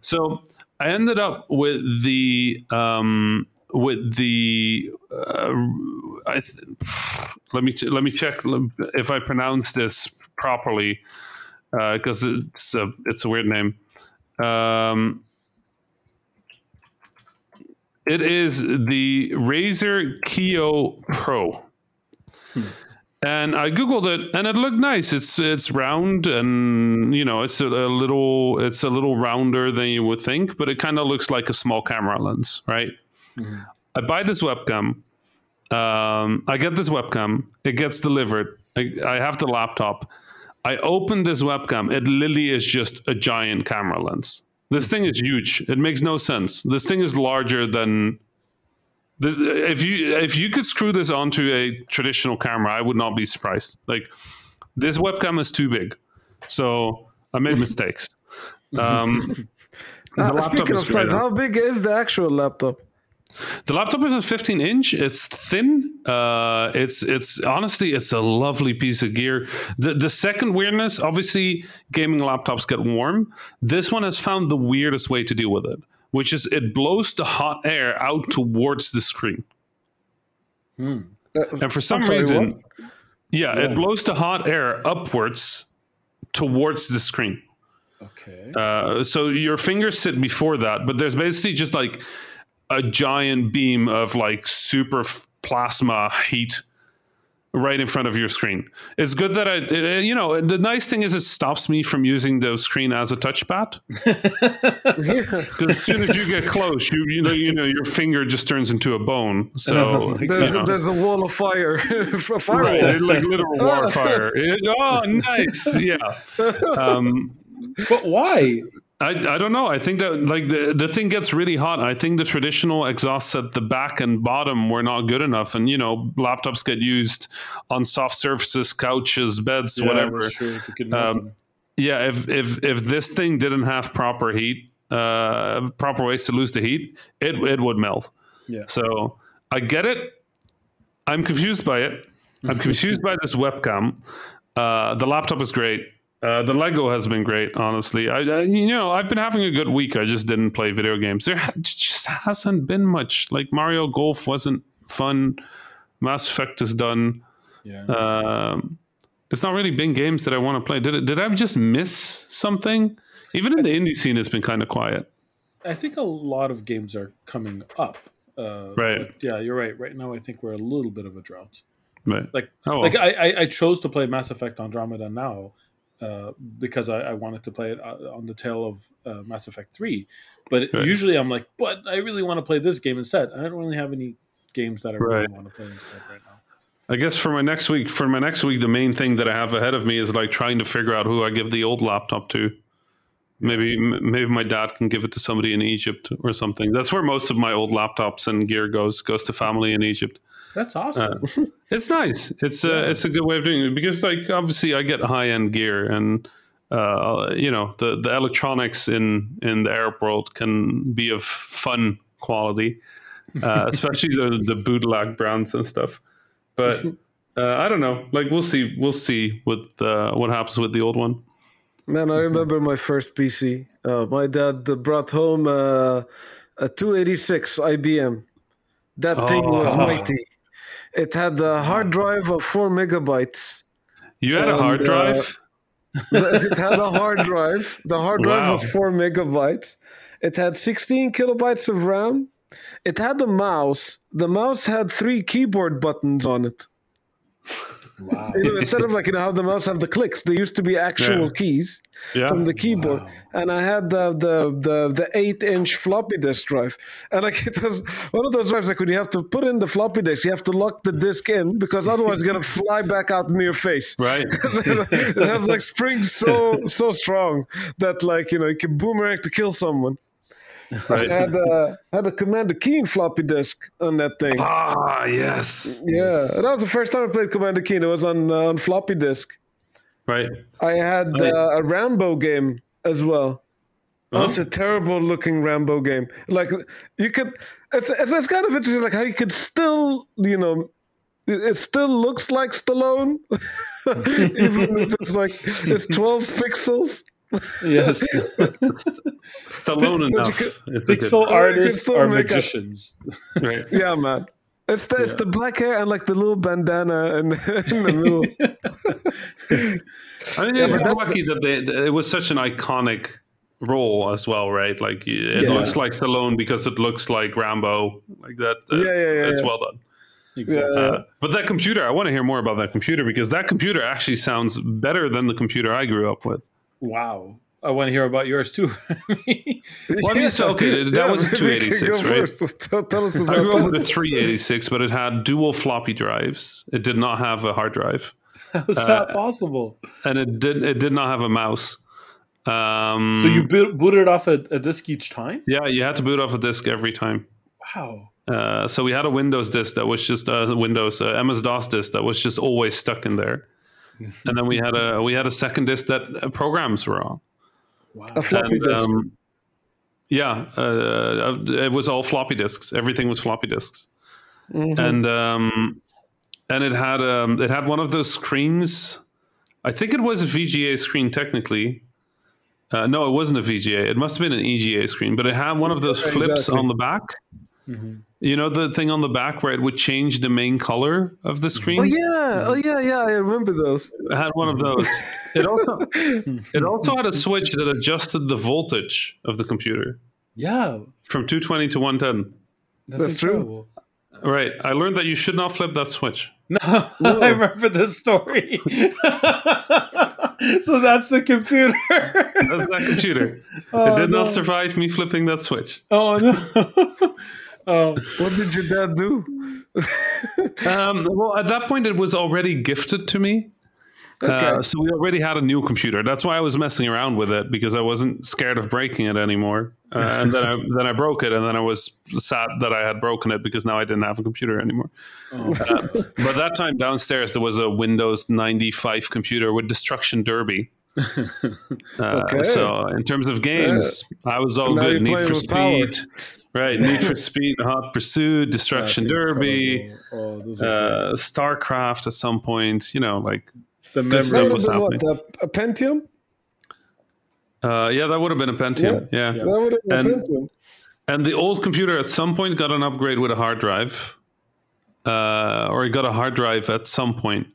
So I ended up with the um, with the uh, I th- *sighs* let me ch- let me check if I pronounce this properly because it's a it's a weird name. Um, it is the Razer Kiyo Pro. And I googled it, and it looked nice. It's it's round, and you know, it's a, a little it's a little rounder than you would think, but it kind of looks like a small camera lens, right? I buy this webcam. Um, I get this webcam. It gets delivered. I, I have the laptop. I open this webcam. It literally is just a giant camera lens. This thing is huge. It makes no sense. This thing is larger than. This, if you if you could screw this onto a traditional camera, I would not be surprised. Like this webcam is too big, so I made mistakes. *laughs* Um, Uh, speaking of size, how big is the actual laptop? The laptop is a 15 inch. It's thin. Uh, it's it's honestly it's a lovely piece of gear. The the second weirdness, obviously, gaming laptops get warm. This one has found the weirdest way to deal with it, which is it blows the hot air out towards the screen. Hmm. And for some sorry, reason, what? yeah, it blows the hot air upwards towards the screen. Okay. Uh, so your fingers sit before that, but there's basically just like a giant beam of like super f- plasma heat right in front of your screen. It's good that I, it- you know, the nice thing is it stops me from using the screen as a touchpad. *laughs* Because as soon as you get close, you you know you know your finger just turns into a bone. So you There's, know. there's a wall of fire. *laughs* a firewall. Right, like literal war fire. *laughs* It- oh, nice. Yeah. Um, but why? I, I don't know. I think that like the, the thing gets really hot. I think the traditional exhausts at the back and bottom were not good enough. And you know, laptops get used on soft surfaces, couches, beds, whatever. Yeah, sure, could melt Um. Yeah, if if if this thing didn't have proper heat, uh, proper ways to lose the heat, it it would melt. Yeah. So I get it. I'm confused by it. I'm *laughs* confused by this webcam. Uh, the laptop is great. Uh, the Lego has been great, honestly. I, I, you know, I've been having a good week. I just didn't play video games. There ha- just hasn't been much. Like Mario Golf wasn't fun. Mass Effect is done. Yeah. Um, it's not really been games that I want to play. Did it, did I just miss something? Even in the indie scene, it's been kind of quiet. I think a lot of games are coming up. Uh, Right. yeah, you're right. Right now, I think we're a little bit of a drought. Right. Like, Oh, well. like I, I, I chose to play Mass Effect Andromeda now uh, because I, I wanted to play it uh, on the tail of uh, Mass Effect Three. But Right. usually, I'm like, but I really want to play this game instead. I don't really have any games that I really Right. want to play instead right now. I guess for my next week, for my next week, the main thing that I have ahead of me is like trying to figure out who I give the old laptop to. Maybe maybe my dad can give it to somebody in Egypt or something. That's where most of my old laptops and gear goes goes to family in Egypt. That's awesome. *laughs* It's nice. It's a it's a good way of doing it because like obviously I get high end gear and uh, you know the the electronics in in the Arab world can be of fun quality, uh, *laughs* especially the the bootleg brands and stuff. But *laughs* uh, I don't know. Like we'll see. We'll see with uh, what happens with the old one. Man, I remember my first PC. Uh, my dad uh, brought home uh, a 286 IBM. That thing was Oh. mighty. It had a hard drive of four megabytes. You had a And, hard uh, drive. it had a hard drive. The hard drive Wow. was four megabytes. It had 16 kilobytes of RAM. It had a mouse. The mouse had three keyboard buttons on it. Wow. You *laughs* know, instead of like you know how the mouse have the clicks, there used to be actual Yeah. keys yeah. from the keyboard. Wow. And I had the the the the eight inch floppy disk drive, and like *laughs* it was one of those drives like when you have to put in the floppy disk, you have to lock the disk in because otherwise it's gonna *laughs* fly back out in your face. Right. it has like springs so so strong that like you know you can boomerang to kill someone. I *laughs* right. had a had a Commander Keen floppy disk on that thing. Ah, yes. Yeah, that was the first time I played Commander Keen. It was on uh, on floppy disk. Right. I had Right. uh, a Rambo game as well. That's a terrible looking Rambo game. Like you could, it's, it's it's kind of interesting, like how you could still, you know, it, it still looks like Stallone, *laughs* even if it's like it's twelve pixels. Yes. *laughs* Stallone But you enough. could- the good- Pixel you can artists still are make a- magicians. Right. *laughs* Yeah, man. It's the, it's the black hair and like the little bandana in, in *laughs* the middle. I mean, Yeah, we're but that- lucky that they, it was such an iconic role as well, right? Like it Yeah. looks like Stallone because it looks like Rambo, like that. uh, Yeah, yeah, yeah, It's yeah. well done. Exactly. Yeah. Uh, but that computer, I want to hear more about that computer because that computer actually sounds better than the computer I grew up with. Wow. I want to hear about yours too. *laughs* Well, I mean, so, okay, that was a you can 286, right? first. Tell, tell us I grew up with a 386, but it had dual floppy drives. It did not have a hard drive, How's Uh, that possible? and it did it did not have a mouse. Um, So you boot, booted it off a, a disk each time? yeah, you had to boot off a disk every time. Wow. Uh, so we had a Windows disk that was just uh, Windows uh, MS DOS disk that was just always stuck in there, and then we had a we had a second disk that uh, programs were on. Wow. A floppy And, disk. um, yeah, uh, it was all floppy disks. Everything was floppy disks, Mhm. and um, and it had um, it had one of those screens. I think it was a VGA screen technically. Uh, no, it wasn't a VGA. It must have been an EGA screen, but it had one of those flips exactly. on the back. Mhm. You know the thing on the back where it would change the main color of the screen. Oh yeah, oh yeah, yeah. I remember those. I had one of those. It also it also had a switch that adjusted the voltage of the computer Yeah. from 220 to 110. That's, That's true. Right. I learned that you should not flip that switch. No, *laughs* I remember this story. *laughs* so that's the computer. That's that computer. *laughs* Oh, it did no. not survive me flipping that switch. Oh no. Oh, What did your dad do? Um, well, at that point, it was already gifted to me. Okay. Uh, so we already had a new computer. That's why I was messing around with it because I wasn't scared of breaking it anymore. Uh, *laughs* and then I then I broke it, and then I was sad that I had broken it because now I didn't have a computer anymore. oh. Uh, but that time downstairs there was a Windows 95 computer with Destruction Derby. *laughs* Uh, Okay. So in terms of games, I was all Now good. Need for with power. Speed, right? Need for Speed, Hot Pursuit, Destruction That's Derby. Oh, those are uh, StarCraft. At some point, you know, like the good memory. stuff was happening. what? A, a Pentium? uh, yeah, that would have been a Pentium. Yeah. Yeah. That would have been a And- Pentium. And the old computer at some point got an upgrade with a hard drive, uh, or it got a hard drive at some point.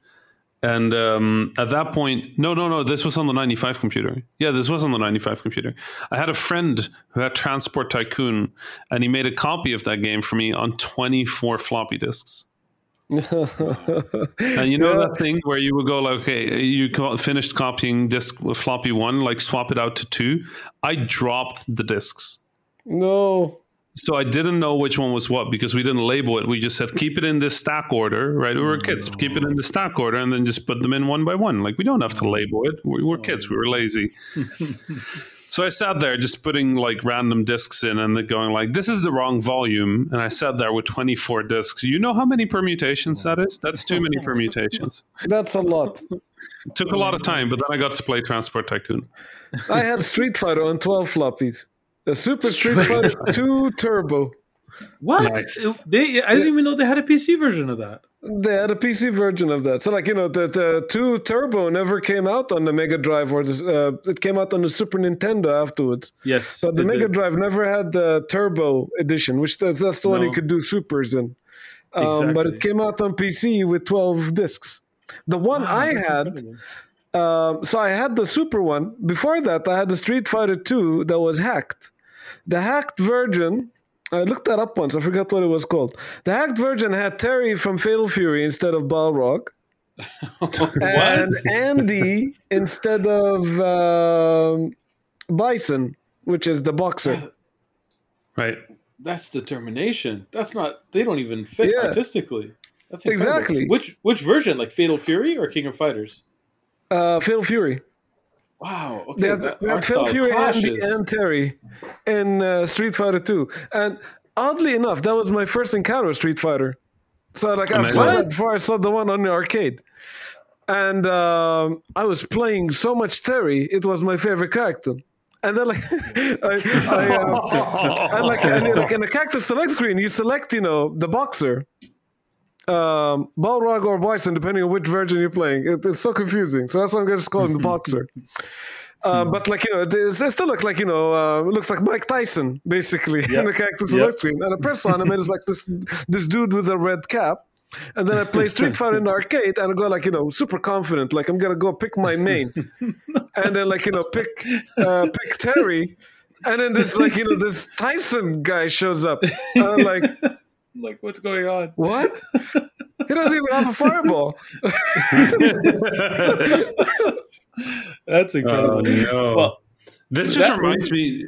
And um, at that point, no, no, no, this was on the 95 computer. Yeah, this was on the 95 computer. I had a friend who had Transport Tycoon, and he made a copy of that game for me on 24 floppy disks. *laughs* And you know Yeah. that thing where you would go like, okay, you finished copying disk floppy one, like swap it out to two. I dropped the disks. no. So I didn't know which one was what because we didn't label it. We just said keep it in this stack order, right? We were mm. kids, keep it in the stack order, and then just put them in one by one. Like we don't have to label it. We were oh, kids. We were lazy. *laughs* so I sat there just putting like random discs in, and then going like, "This is the wrong volume." And I sat there with twenty four discs. You know how many permutations oh. that is? That's too many permutations. *laughs* That's a lot. It took a lot of time, but then I got to play Transport Tycoon. I had Street Fighter on 12 floppies. A Super Street Fighter 2 Turbo. What? Nice. It- they, I didn't even know they had a PC version of that. They had a PC version of that. So, like, you know, the, the 2 Turbo never came out on the Mega Drive, or the, uh, it came out on the Super Nintendo afterwards. Yes. But the Mega did. Drive never had the Turbo edition, which that, that's the one you could do supers in. um, but it came out on PC with 12 discs. The one Wow, I had, incredible. Um, so I had the Super one. Before that, I had the Street Fighter 2 that was hacked. The hacked version, I looked that up once. I forgot what it was called. The hacked version had Terry from Fatal Fury instead of Balrog, *laughs* and Andy instead of um, Bison, which is the boxer. *sighs* Right. That's determination. That's not. They don't even fit Yeah. artistically. That's incredible. Exactly. Which which version? Like Fatal Fury or King of Fighters? Uh, Fatal Fury. Wow. Okay. They had, they had Fatal Fury, clashes. and Terry in uh, Street Fighter 2. And oddly enough, that was my first encounter with Street Fighter. So like I saw that before I saw the one on the arcade. And um, I was playing so much Terry, it was my favorite character. And then like, *laughs* I, I, uh, *laughs* and like, and, like in the character select screen, you select, you know, the boxer, um, Balrog or Bison, depending on which version you're playing. It, it's so confusing. So that's why I'm going to call him the boxer. *laughs* Um, but like you know, it, it still looks like you know, uh, it looks like Mike Tyson basically *laughs* in the character select Yep. screen. And I press on him, and it's like this this dude with a red cap. And then I play Street Fighter in the arcade, and I go like you know, super confident, like I'm gonna go pick my main, *laughs* and then like you know, pick uh, pick Terry, and then this like you know, this Tyson guy shows up. And I'm like, Like what's going on? what? *laughs* He doesn't even have a fireball. *laughs* That's Oh, incredible. no. Well, This just That reminds me.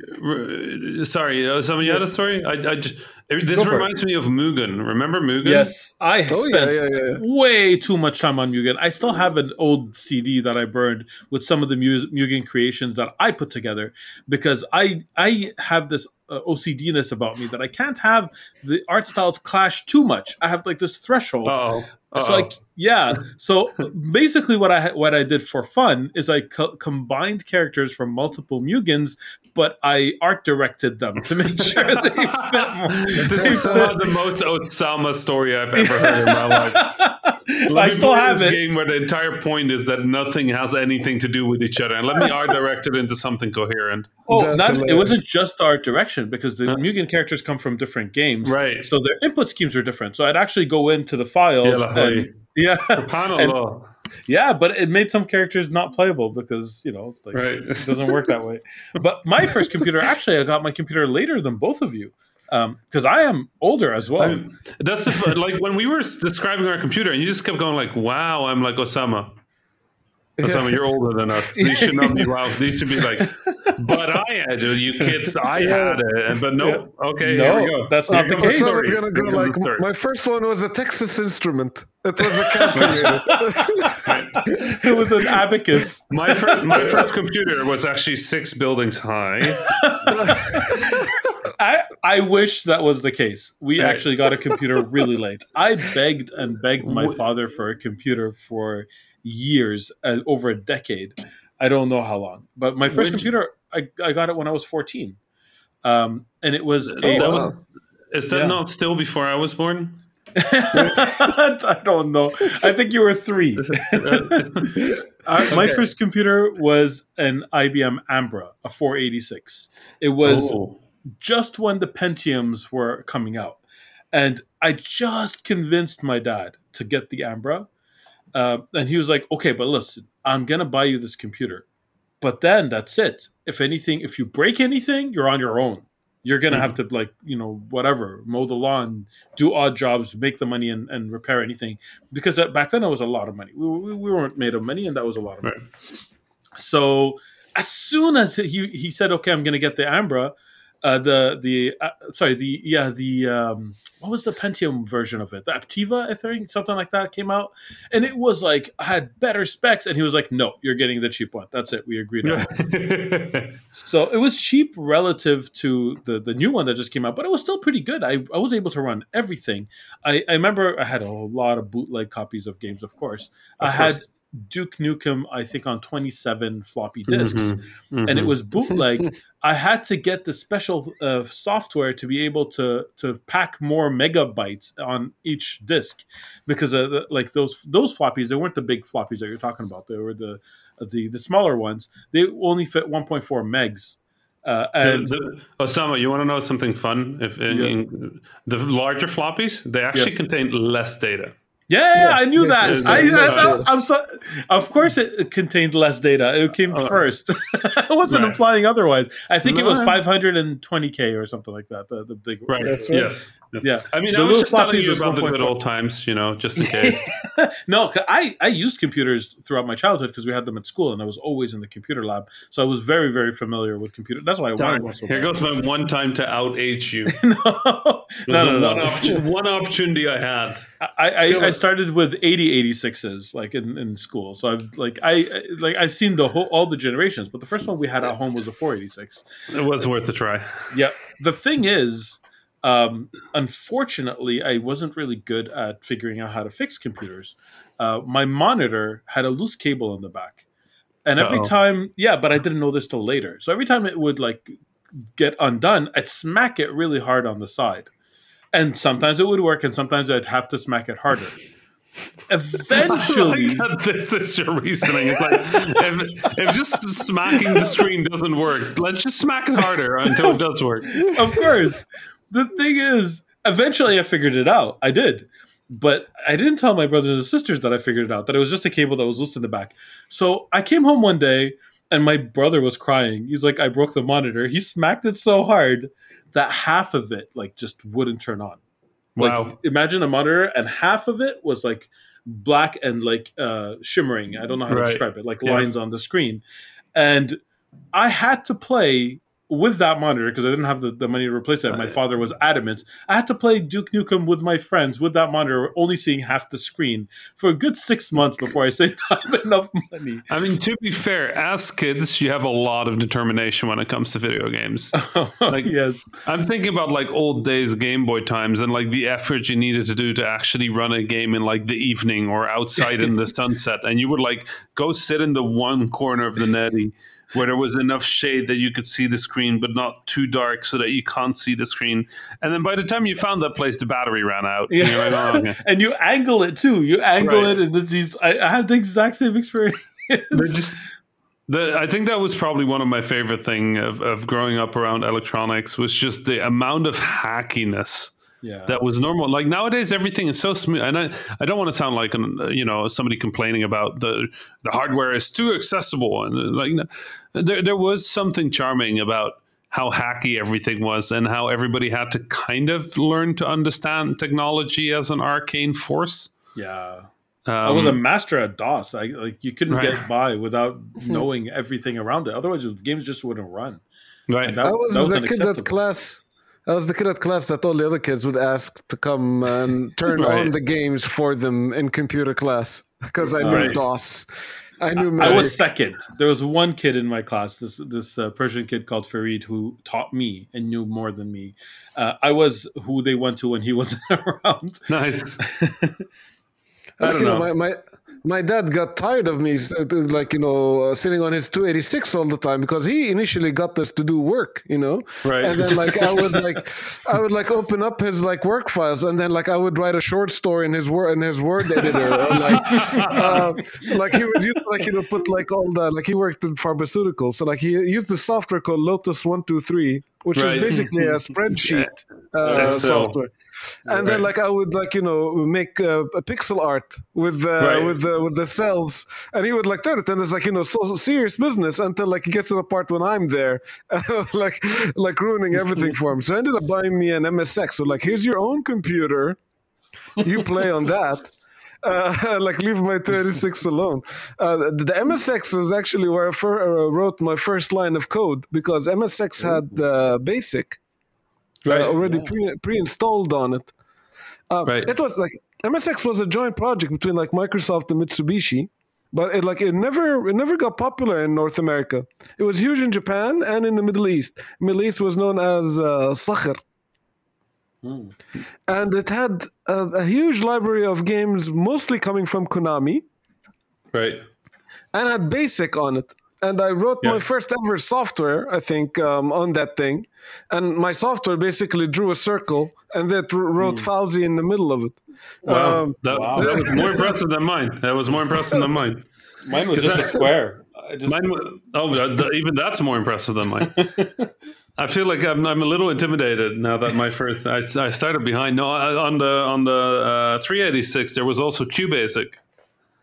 Sorry, uh, someone you had a story. I, I just this Go reminds me of Mugen. Remember Mugen? Yes, I have Oh, yeah, spent yeah, yeah, yeah. way too much time on Mugen. I still have an old CD that I burned with some of the Mu- Mugen creations that I put together because I I have this uh, OCDness about me that I can't have the art styles clash too much. I have like this threshold. Oh. It's like yeah. So basically, what I what I did for fun is I co- combined characters from multiple Mugens, but I art directed them to make *laughs* sure they fit more. This is somehow the most Osama story I've ever heard in my life. *laughs* Let I me still have this it. game where the entire point is that nothing has anything to do with each other, and let me art direct it into something coherent. *laughs* Oh, not, it wasn't just art direction because the Mugen characters come from different games, Right. So their input schemes are different. So I'd actually go into the files, Yeah, and, like- yeah, Subhanallah. Yeah. But it made some characters not playable because you know, like, Right. it doesn't work that way. But my *laughs* first computer, actually, I got my computer later than both of you um, because I am older as well. I- That's the, like when we were describing our computer, and you just kept going like, "Wow, I'm like Osama." Osama, you're older than us. *laughs* These should not be wow. These should be like, but I had it, you kids. I had it, and but no. Okay, No, here we go. that's Here not the case. So story. it's gonna go like story. my first one was a Texas instrument. It was a calculator. it was an abacus. My, fir- my first computer was actually six buildings high. *laughs* I, I wish that was the case. We Right. actually got a computer really late. I begged and begged my father for a computer for years, uh, over a decade. I don't know how long, but my first Which- computer, I, I got it when I was 14. Um, and it was a. Oh, wow. Is that Yeah. not still before I was born? *laughs* I don't know. I think you were three. *laughs* Uh, my Okay. first computer was an IBM Ambra, a 486. It was Oh. just when the Pentiums were coming out. And I just convinced my dad to get the Ambra. Uh, and he was like, okay, but listen, I'm going to buy you this computer. But then that's it. If anything, if you break anything, you're on your own. You're going to have to, like, you know, whatever, mow the lawn, do odd jobs, make the money and, and repair anything. Because that, back then it was a lot of money. We, we, we weren't made of money, and that was a lot of money. So as soon as he he said, "Okay, I'm going to get the Ambra," uh, the the uh, sorry the yeah the um, what was the Pentium version of it? The Aptiva, I think, something like that came out, and it was like had better specs. And he was like, "No, you're getting the cheap one. That's it. We agreed on." it." *laughs* So it was cheap relative to the the new one that just came out, but it was still pretty good. I, I was able to run everything. I, I remember I had a lot of bootleg copies of games, of course. I Of had course. Duke Nukem, I think, on 27 floppy disks, Mhm. and it was bootleg. *laughs* I had to get the special uh, software to be able to to pack more megabytes on each disk, because uh, the, like those those floppies, they weren't the big floppies that you're talking about. They were the the the smaller ones. They only fit 1.4 megs. Uh, and The- the- Osama, you want to know something fun? If in, Yeah. in- the larger floppies, they actually Yes. contain less data. Yeah, yeah, I knew that. yes, I, I. I, am so, of course, it it contained less data. It came uh, first. *laughs* I wasn't Right. implying otherwise. I think it was 520k or something like that. The, the big Right. That's right. Yes. Yes. Yeah. I mean, The I was just telling you was about the good 1.4. old times, you know, just in *laughs* case. no, I, I used computers throughout my childhood because we had them at school and I was always in the computer lab. So I was very, very familiar with computer. That's why I wanted Darn. one so Here bad. goes my one time to out age you. *laughs* no, no, no, no, One, no. opportu- one opportunity I had. I, I, I started with 80 86s like in, in school. So I've like I like I've seen the whole all the generations, but the first one we had at home was a 486. It was worth a try. Yeah. The thing is, um, unfortunately, I wasn't really good at figuring out how to fix computers. Uh, my monitor had a loose cable in the back. And every Uh-oh. time, yeah, but I didn't know this till later. So every time it would like get undone, I'd smack it really hard on the side. And sometimes it would work, and sometimes I'd have to smack it harder. Eventually, *laughs* I like that this is your reasoning. It's like if, if just smacking the screen doesn't work, let's just smack it harder until it does work. of course. The thing is, eventually I figured it out. I did. But I didn't tell my brothers and sisters that I figured it out, that it was just a cable that was loose in the back. So I came home one day and my brother was crying. He's like, I broke the monitor. He smacked it so hard that half of it like just wouldn't turn on. Like Wow. imagine a monitor and half of it was like black and like uh shimmering. I don't know how to describe it, like Yeah. lines on the screen. And I had to play with that monitor because I didn't have the, the money to replace it. My father was adamant. I had to play Duke Nukem with my friends with that monitor, only seeing half the screen for a good six months before I saved *laughs* up enough money. I mean, to be fair, as kids, you have a lot of determination when it comes to video games. *laughs* like yes, I'm thinking about like old days Game Boy times and like the effort you needed to do to actually run a game in like the evening or outside in the *laughs* sunset. And you would like go sit in the one corner of the netty where there was enough shade that you could see the screen, but not too dark so that you can't see the screen. And then by the time you found that place, the battery ran out. And you're like, oh, okay. *laughs* and you angle it too. You angle Right. it, and this is, I, I had the exact same experience. Just the, I think that was probably one of my favorite thing of, of growing up around electronics was just the amount of hackiness yeah, that was normal. Like nowadays, everything is so smooth, and I, I don't want to sound like an, you know somebody complaining about the the hardware is too accessible, and uh, like no, there there was something charming about how hacky everything was, and how everybody had to kind of learn to understand technology as an arcane force. yeah. Um, I was a master at DOS. I like you couldn't Right. get by without *laughs* knowing everything around it. Otherwise, the games just wouldn't run. right. That, I was, that was the kid at class. I was the kid at class that all the other kids would ask to come and *laughs* turn Right. on the games for them in computer class because I knew Right. DOS. I knew. I was second. There was one kid in my class, this this uh, Persian kid called Farid, who taught me and knew more than me. Uh, I was who they went to when he *laughs* wasn't around. nice. *laughs* I don't know, know. my, my my dad got tired of me, uh, like you know, uh, sitting on his 286 all the time because he initially got us to do work, you know. Right. And then *laughs* like I would like I would like open up his like work files, and then like I would write a short story in his word in his word editor, or like *laughs* uh, like he would use like you know put like all the like he worked in pharmaceuticals, so like he used the software called Lotus One Two Three, which Right. is basically a *laughs* spreadsheet uh, Excel. software. And then, like, I would like you know make uh, a pixel art with uh, Right. with the with the cells, and he would like turn it, and it's like you know so, so serious business until like he gets to the part when I'm there, *laughs* like like ruining everything for him. So I ended up buying me an MSX. So like, here's your own computer, you play on that. Uh, *laughs* like leave my 36 alone. Uh, the, the MSX was actually where I fir- uh, wrote my first line of code because MSX had uh, BASIC Right. uh, already pre- pre-installed on it. Um, Right. It was like MSX was a joint project between like Microsoft and Mitsubishi, but it like it never it never got popular in North America. It was huge in Japan and in the Middle East. Middle East was known as uh, Sakhr. Hmm. And it had a, a huge library of games, mostly coming from Konami, Right. and had BASIC on it. And I wrote Yeah. my first ever software, I think, um, on that thing. And my software basically drew a circle and that r- wrote Fauzi in the middle of it. Wow. Um, that, wow. that was more impressive than mine. That was more impressive than mine. *laughs* Mine was just a square. I just Mine, oh, th- even that's more impressive than mine. *laughs* I feel like I'm, I'm a little intimidated now that my first I, I started behind. No, on the on the uh, 386 there was also QBasic,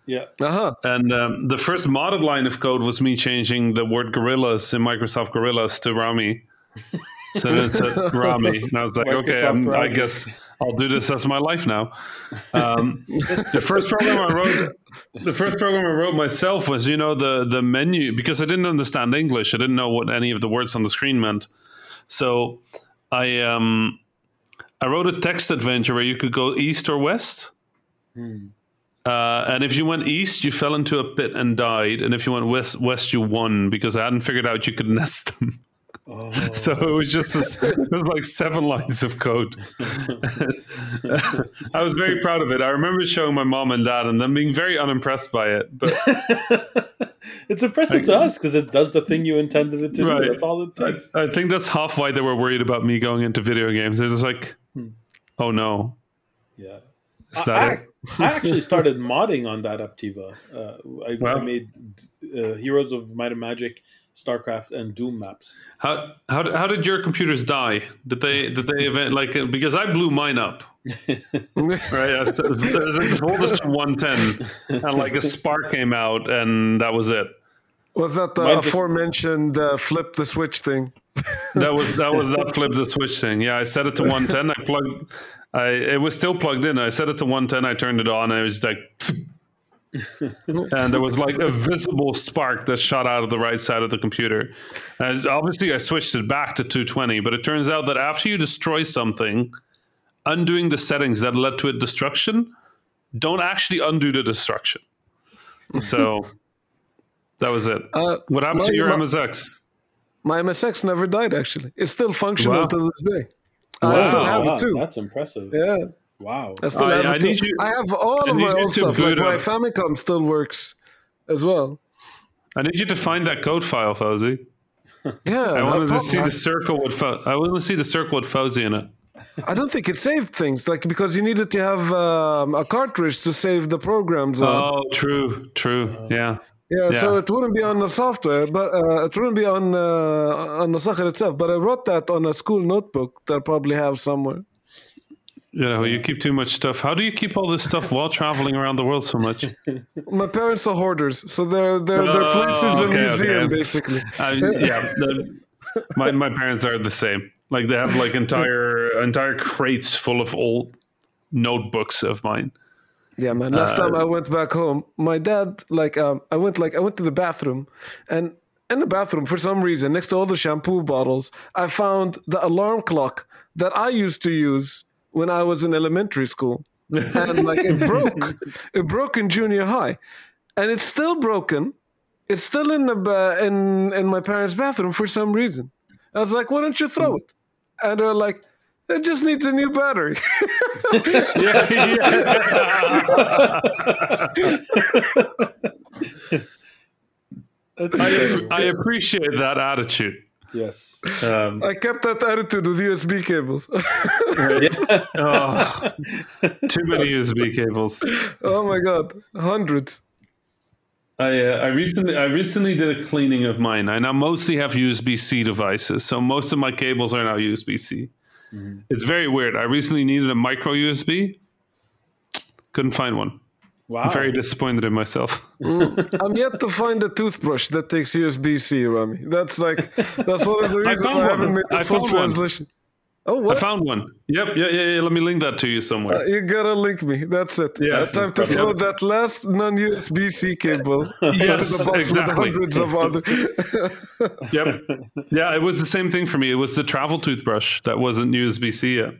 yeah. Uh huh. and um, the first modded line of code was me changing the word gorillas in Microsoft Gorillas to Rami. *laughs* So then it said *laughs* Rami, and I was like, okay, I guess I'll do this as my life now. Um, the first program I wrote, the first program I wrote myself was, you know, the the menu because I didn't understand English. I didn't know what any of the words on the screen meant. So I um I wrote a text adventure where you could go east or west. Uh, and if you went east, you fell into a pit and died. And if you went west, west you won because I hadn't figured out you could *laughs* nest them. Oh. *laughs* So it was just a, it was like seven lines of code. *laughs* I was very proud of it. I remember showing my mom and dad and them being very unimpressed by it. But *laughs* it's impressive to us because it does the thing you intended it to Right. do. That's all it I, takes. I think that's half why they were worried about me going into video games. They're just like, oh no, Yeah. is I, that I, it? I actually started modding on that Aptiva. Uh, I, I made uh, Heroes of Might and Magic, StarCraft, and Doom maps. How how did- how did your computers die? Did they did they event like because I blew mine up. *laughs* right, as, as I told this to one ten, and like a spark came out, and that was it. Was that the Mine just- aforementioned uh, flip the switch thing? That was that was that flip the switch thing. Yeah, I set it to one ten. I plugged. I it was still plugged in. I set it to one ten. I turned it on, and it was like. *laughs* and there was like a visible spark that shot out of the right side of the computer. And obviously, I switched it back to 220, but it turns out that after you destroy something, undoing the settings that led to its destruction don't actually undo the destruction. So that was it. *laughs* Uh, what happened to your my- MSX? My MSX never died. Actually, it's still functional Wow. to this day. I still have wow, it too. That's impressive. Yeah, Wow. I still I- have I it need you- I have all I of my old stuff. Like my. Famicom still works as well. I need you to find that code file, Fauzi. Yeah, I wanted to see the circle with Fau- I want to see the circle with Fauzi in it. I don't think it saved things, like because you needed to have um, a cartridge to save the programs on. Oh, true, true. Yeah. yeah, so it wouldn't be on the software, but uh, it wouldn't be on uh, on the socket itself. But I wrote that on a school notebook that I probably have somewhere. You know, you keep too much stuff. How do you keep all this stuff while traveling around the world so much? *laughs* My parents are hoarders, so they're they're, they're Oh, places in okay, museum okay. basically. I, yeah, my my parents are the same. Like they have like entire entire crates full of old notebooks of mine. Yeah, man. Last time I went back home, my dad like um, I went like I went to the bathroom, and in the bathroom for some reason next to all the shampoo bottles, I found the alarm clock that I used to use when I was in elementary school, and like it broke. *laughs* It broke in junior high, and it's still broken. It's still in the ba- in in my parents' bathroom for some reason. I was like, "Why don't you throw it?" And they're like, "It just needs a new battery." *laughs* *laughs* That's I. I appreciate that attitude. Yes. Um, I kept that attitude with USB cables. *laughs* oh, too many USB cables. oh my god, hundreds. I uh, I recently I recently did a cleaning of mine. I now mostly have USB C devices, so most of my cables are now USB C. It's very weird. I recently needed a micro USB. Couldn't find one. Wow. I'm very disappointed in myself. I'm yet to find a toothbrush that takes USB C, Rami. That's like that's one of the *laughs* reasons found I, one. haven't made the I full found one. translation. Oh, I found one. Yep. Yeah, yeah, yeah. Let me link that to you somewhere. you gotta link me. That's it. Yeah. Uh, time to throw that last non-USB C cable *laughs* Yes, into the box exactly. with hundreds of other. *laughs* Yep. Yeah, it was the same thing for me. It was the travel toothbrush that wasn't USB C yet,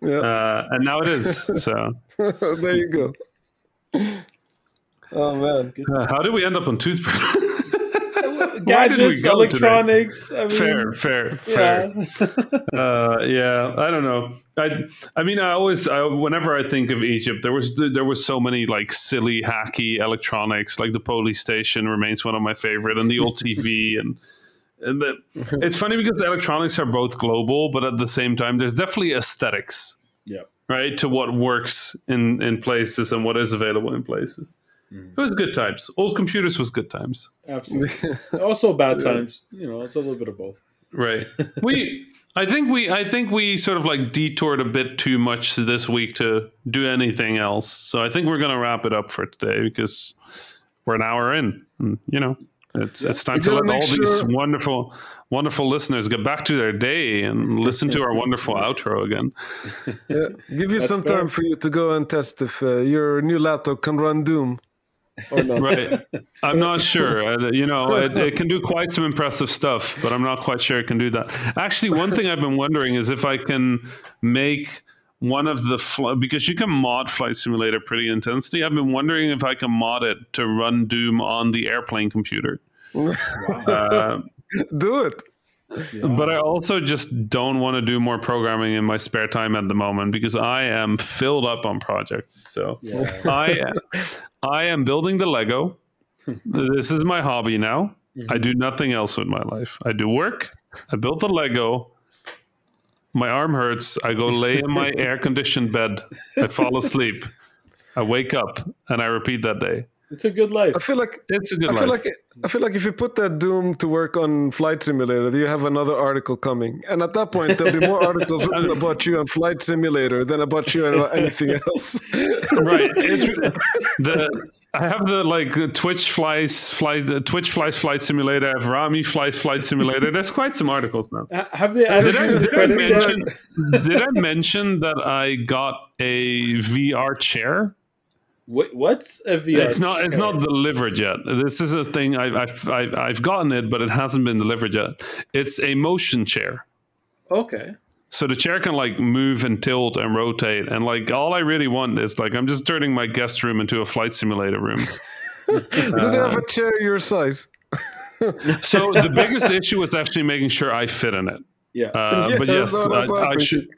yeah, uh, and now it is. So, there you go. *laughs* Oh man, uh, how did we end up on toothbrush? *laughs* Why did we Gadgets, electronics. I mean, fair, fair, fair. Yeah. *laughs* uh, yeah, I don't know. I, I mean, I always, I, whenever I think of Egypt, there was there was so many like silly, hacky electronics. Like the PolyStation remains one of my favorite, and the old TV, and and the, it's funny because electronics are both global, but at the same time, there's definitely aesthetics, yeah. Right, to what works in in places and what is available in places. Mm. It was good times. Old computers was good times. Absolutely. *laughs* also bad times. You know, it's a little bit of both. Right. *laughs* we I think we I think we sort of like detoured a bit too much this week to do anything else. So I think we're gonna wrap it up for today because we're an hour in. And, you know, it's it's time to let all make these wonderful wonderful listeners get back to their day and listen to our wonderful outro again. Yeah, give you some fair. time for you to go and test if uh, your new laptop can run Doom or not. Right. I'm not *laughs* sure. Uh, you know, it, it can do quite some impressive stuff, but I'm not quite sure it can do that. Actually, one thing I've been wondering is if I can make one of the fl- because you can mod Flight Simulator pretty intensely. I've been wondering if I can mod it to run Doom on the airplane computer. *laughs* Uh, Do it. but I also just don't want to do more programming in my spare time at the moment because I am filled up on projects. So Yeah. I I am building the Lego. this is my hobby now. I do nothing else with my life. I do work. I build the Lego. My arm hurts. I go lay in my *laughs* air conditioned bed. I fall asleep. I wake up and I repeat that day. It's a good life. I feel like It's a good I life. feel like I feel like if you put that Doom to work on Flight Simulator, you have another article coming, and at that point there'll be more *laughs* articles written about you on Flight Simulator than about you on *laughs* anything else. *laughs* right. It's the I have the like the Twitch flies flight the Twitch flies flight simulator. I have Rami flies flight simulator. There's quite some articles now. Ha- Have they Did I, the did I mention? did I mention that I got a VR chair? Wait, what's a VR? It's not. It's not delivered yet. This is a thing. I, I've I've I've gotten it, but it hasn't been delivered yet. It's a motion chair. Okay. So the chair can like move and tilt and rotate, and like all I really want is like I'm just turning my guest room into a flight simulator room. *laughs* Do they have a chair your size? *laughs* So the biggest issue is actually making sure I fit in it. Yeah. Uh, *laughs* Yeah, but yes, no, I, I I think. should.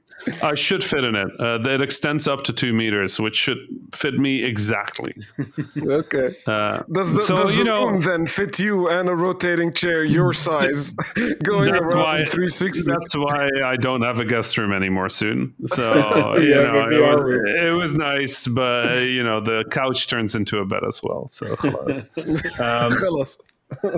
I should fit in it. Uh, it extends up to two meters, which should fit me exactly. *laughs* okay. Uh, does the, so, does you the know, then fit you and a rotating chair your size *laughs* going around why, 360? That's why I don't have a guest room anymore soon. So, *laughs* yeah, you know, it was, it was, nice, but, you know, the couch turns into a bed as well. So, um,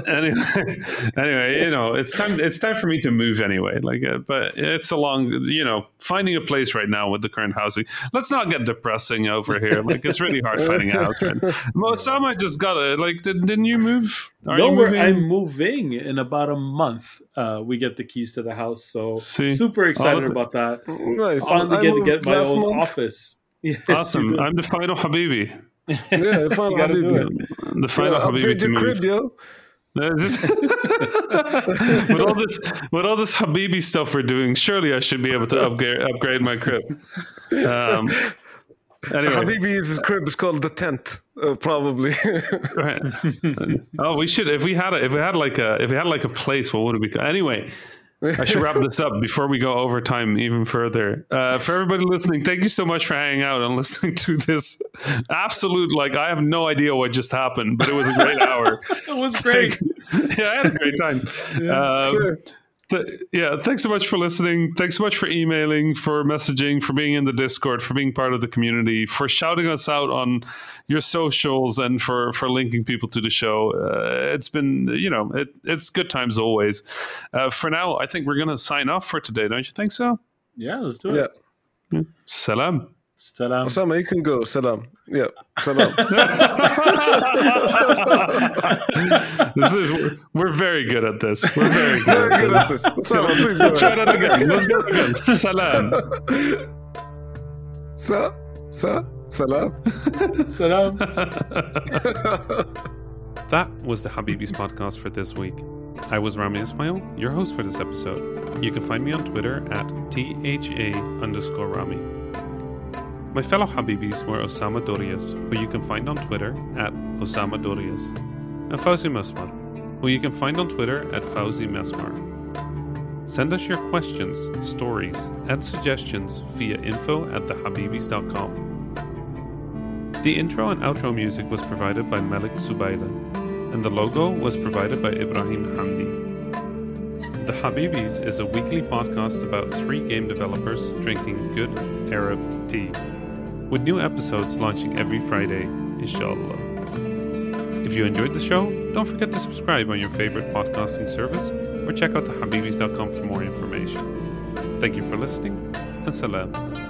anyway, *laughs* anyway, you know, it's time. It's time for me to move anyway. Like, uh, but it's a long, you know, finding a place right now with the current housing. Let's not get depressing over here. Like, it's really hard finding a house. Right? *laughs* Most time I just got it. Like, did, didn't you move? Are no, you moving? I'm moving in about a month. Uh, we get the keys to the house, so See? super excited Oh, about that. Nice. Finally I get to get my last own month. office. *laughs* Yes, awesome. I'm the final Habibi. Yeah, final Habibi. The final Yeah, Habibi upgrade to your move. crib, yo. *laughs* With all this, with all this Habibi stuff we're doing, surely I should be able to upgrade upgrade my crib. Um, anyway, Habibi's crib is called the tent, uh, probably. *laughs* right. *laughs* oh, we should if we had a, if we had like a if we had like a place, what would it be? called? Anyway. I should wrap this up before we go over time even further. Uh, for everybody listening, thank you so much for hanging out and *laughs* listening to this absolute like I have no idea what just happened, but it was a great hour. *laughs* It was great. *laughs* yeah, I had a great time. Um, Sure. Th- yeah, thanks so much for listening. Thanks so much for emailing, for messaging, for being in the Discord, for being part of the community, for shouting us out on your socials, and for for linking people to the show. Uh, it's been, you know, it, it's good times always. Uh, for now, I think we're gonna sign off for today. Don't you think so? Yeah, let's do it. yeah. it. Salam. Salam. Osama, you can go. Salam. Yeah. Salam. *laughs* this is we're, we're very good at this. We're very good. Very good at this. Osama, please go Let's try that again. Let's go again. Salam. Sa, sa, salam. Salam. *laughs* That was the Habibis podcast for this week. I was Rami Ismail, your host for this episode. You can find me on Twitter at THA underscore Rami. My fellow Habibis were Osama Dorias, who you can find on Twitter at Osama Dorias, and Fauzi Mesmar, who you can find on Twitter at Fauzi Mesmar. Send us your questions, stories, and suggestions via info at thehabibis.com. The intro and outro music was provided by Malik Zubaila, and the logo was provided by Ibrahim Hamdi. The Habibis is a weekly podcast about three game developers drinking good Arab tea, with new episodes launching every Friday, inshallah. If you enjoyed the show, don't forget to subscribe on your favorite podcasting service or check out thehabibis.com for more information. Thank you for listening and salam.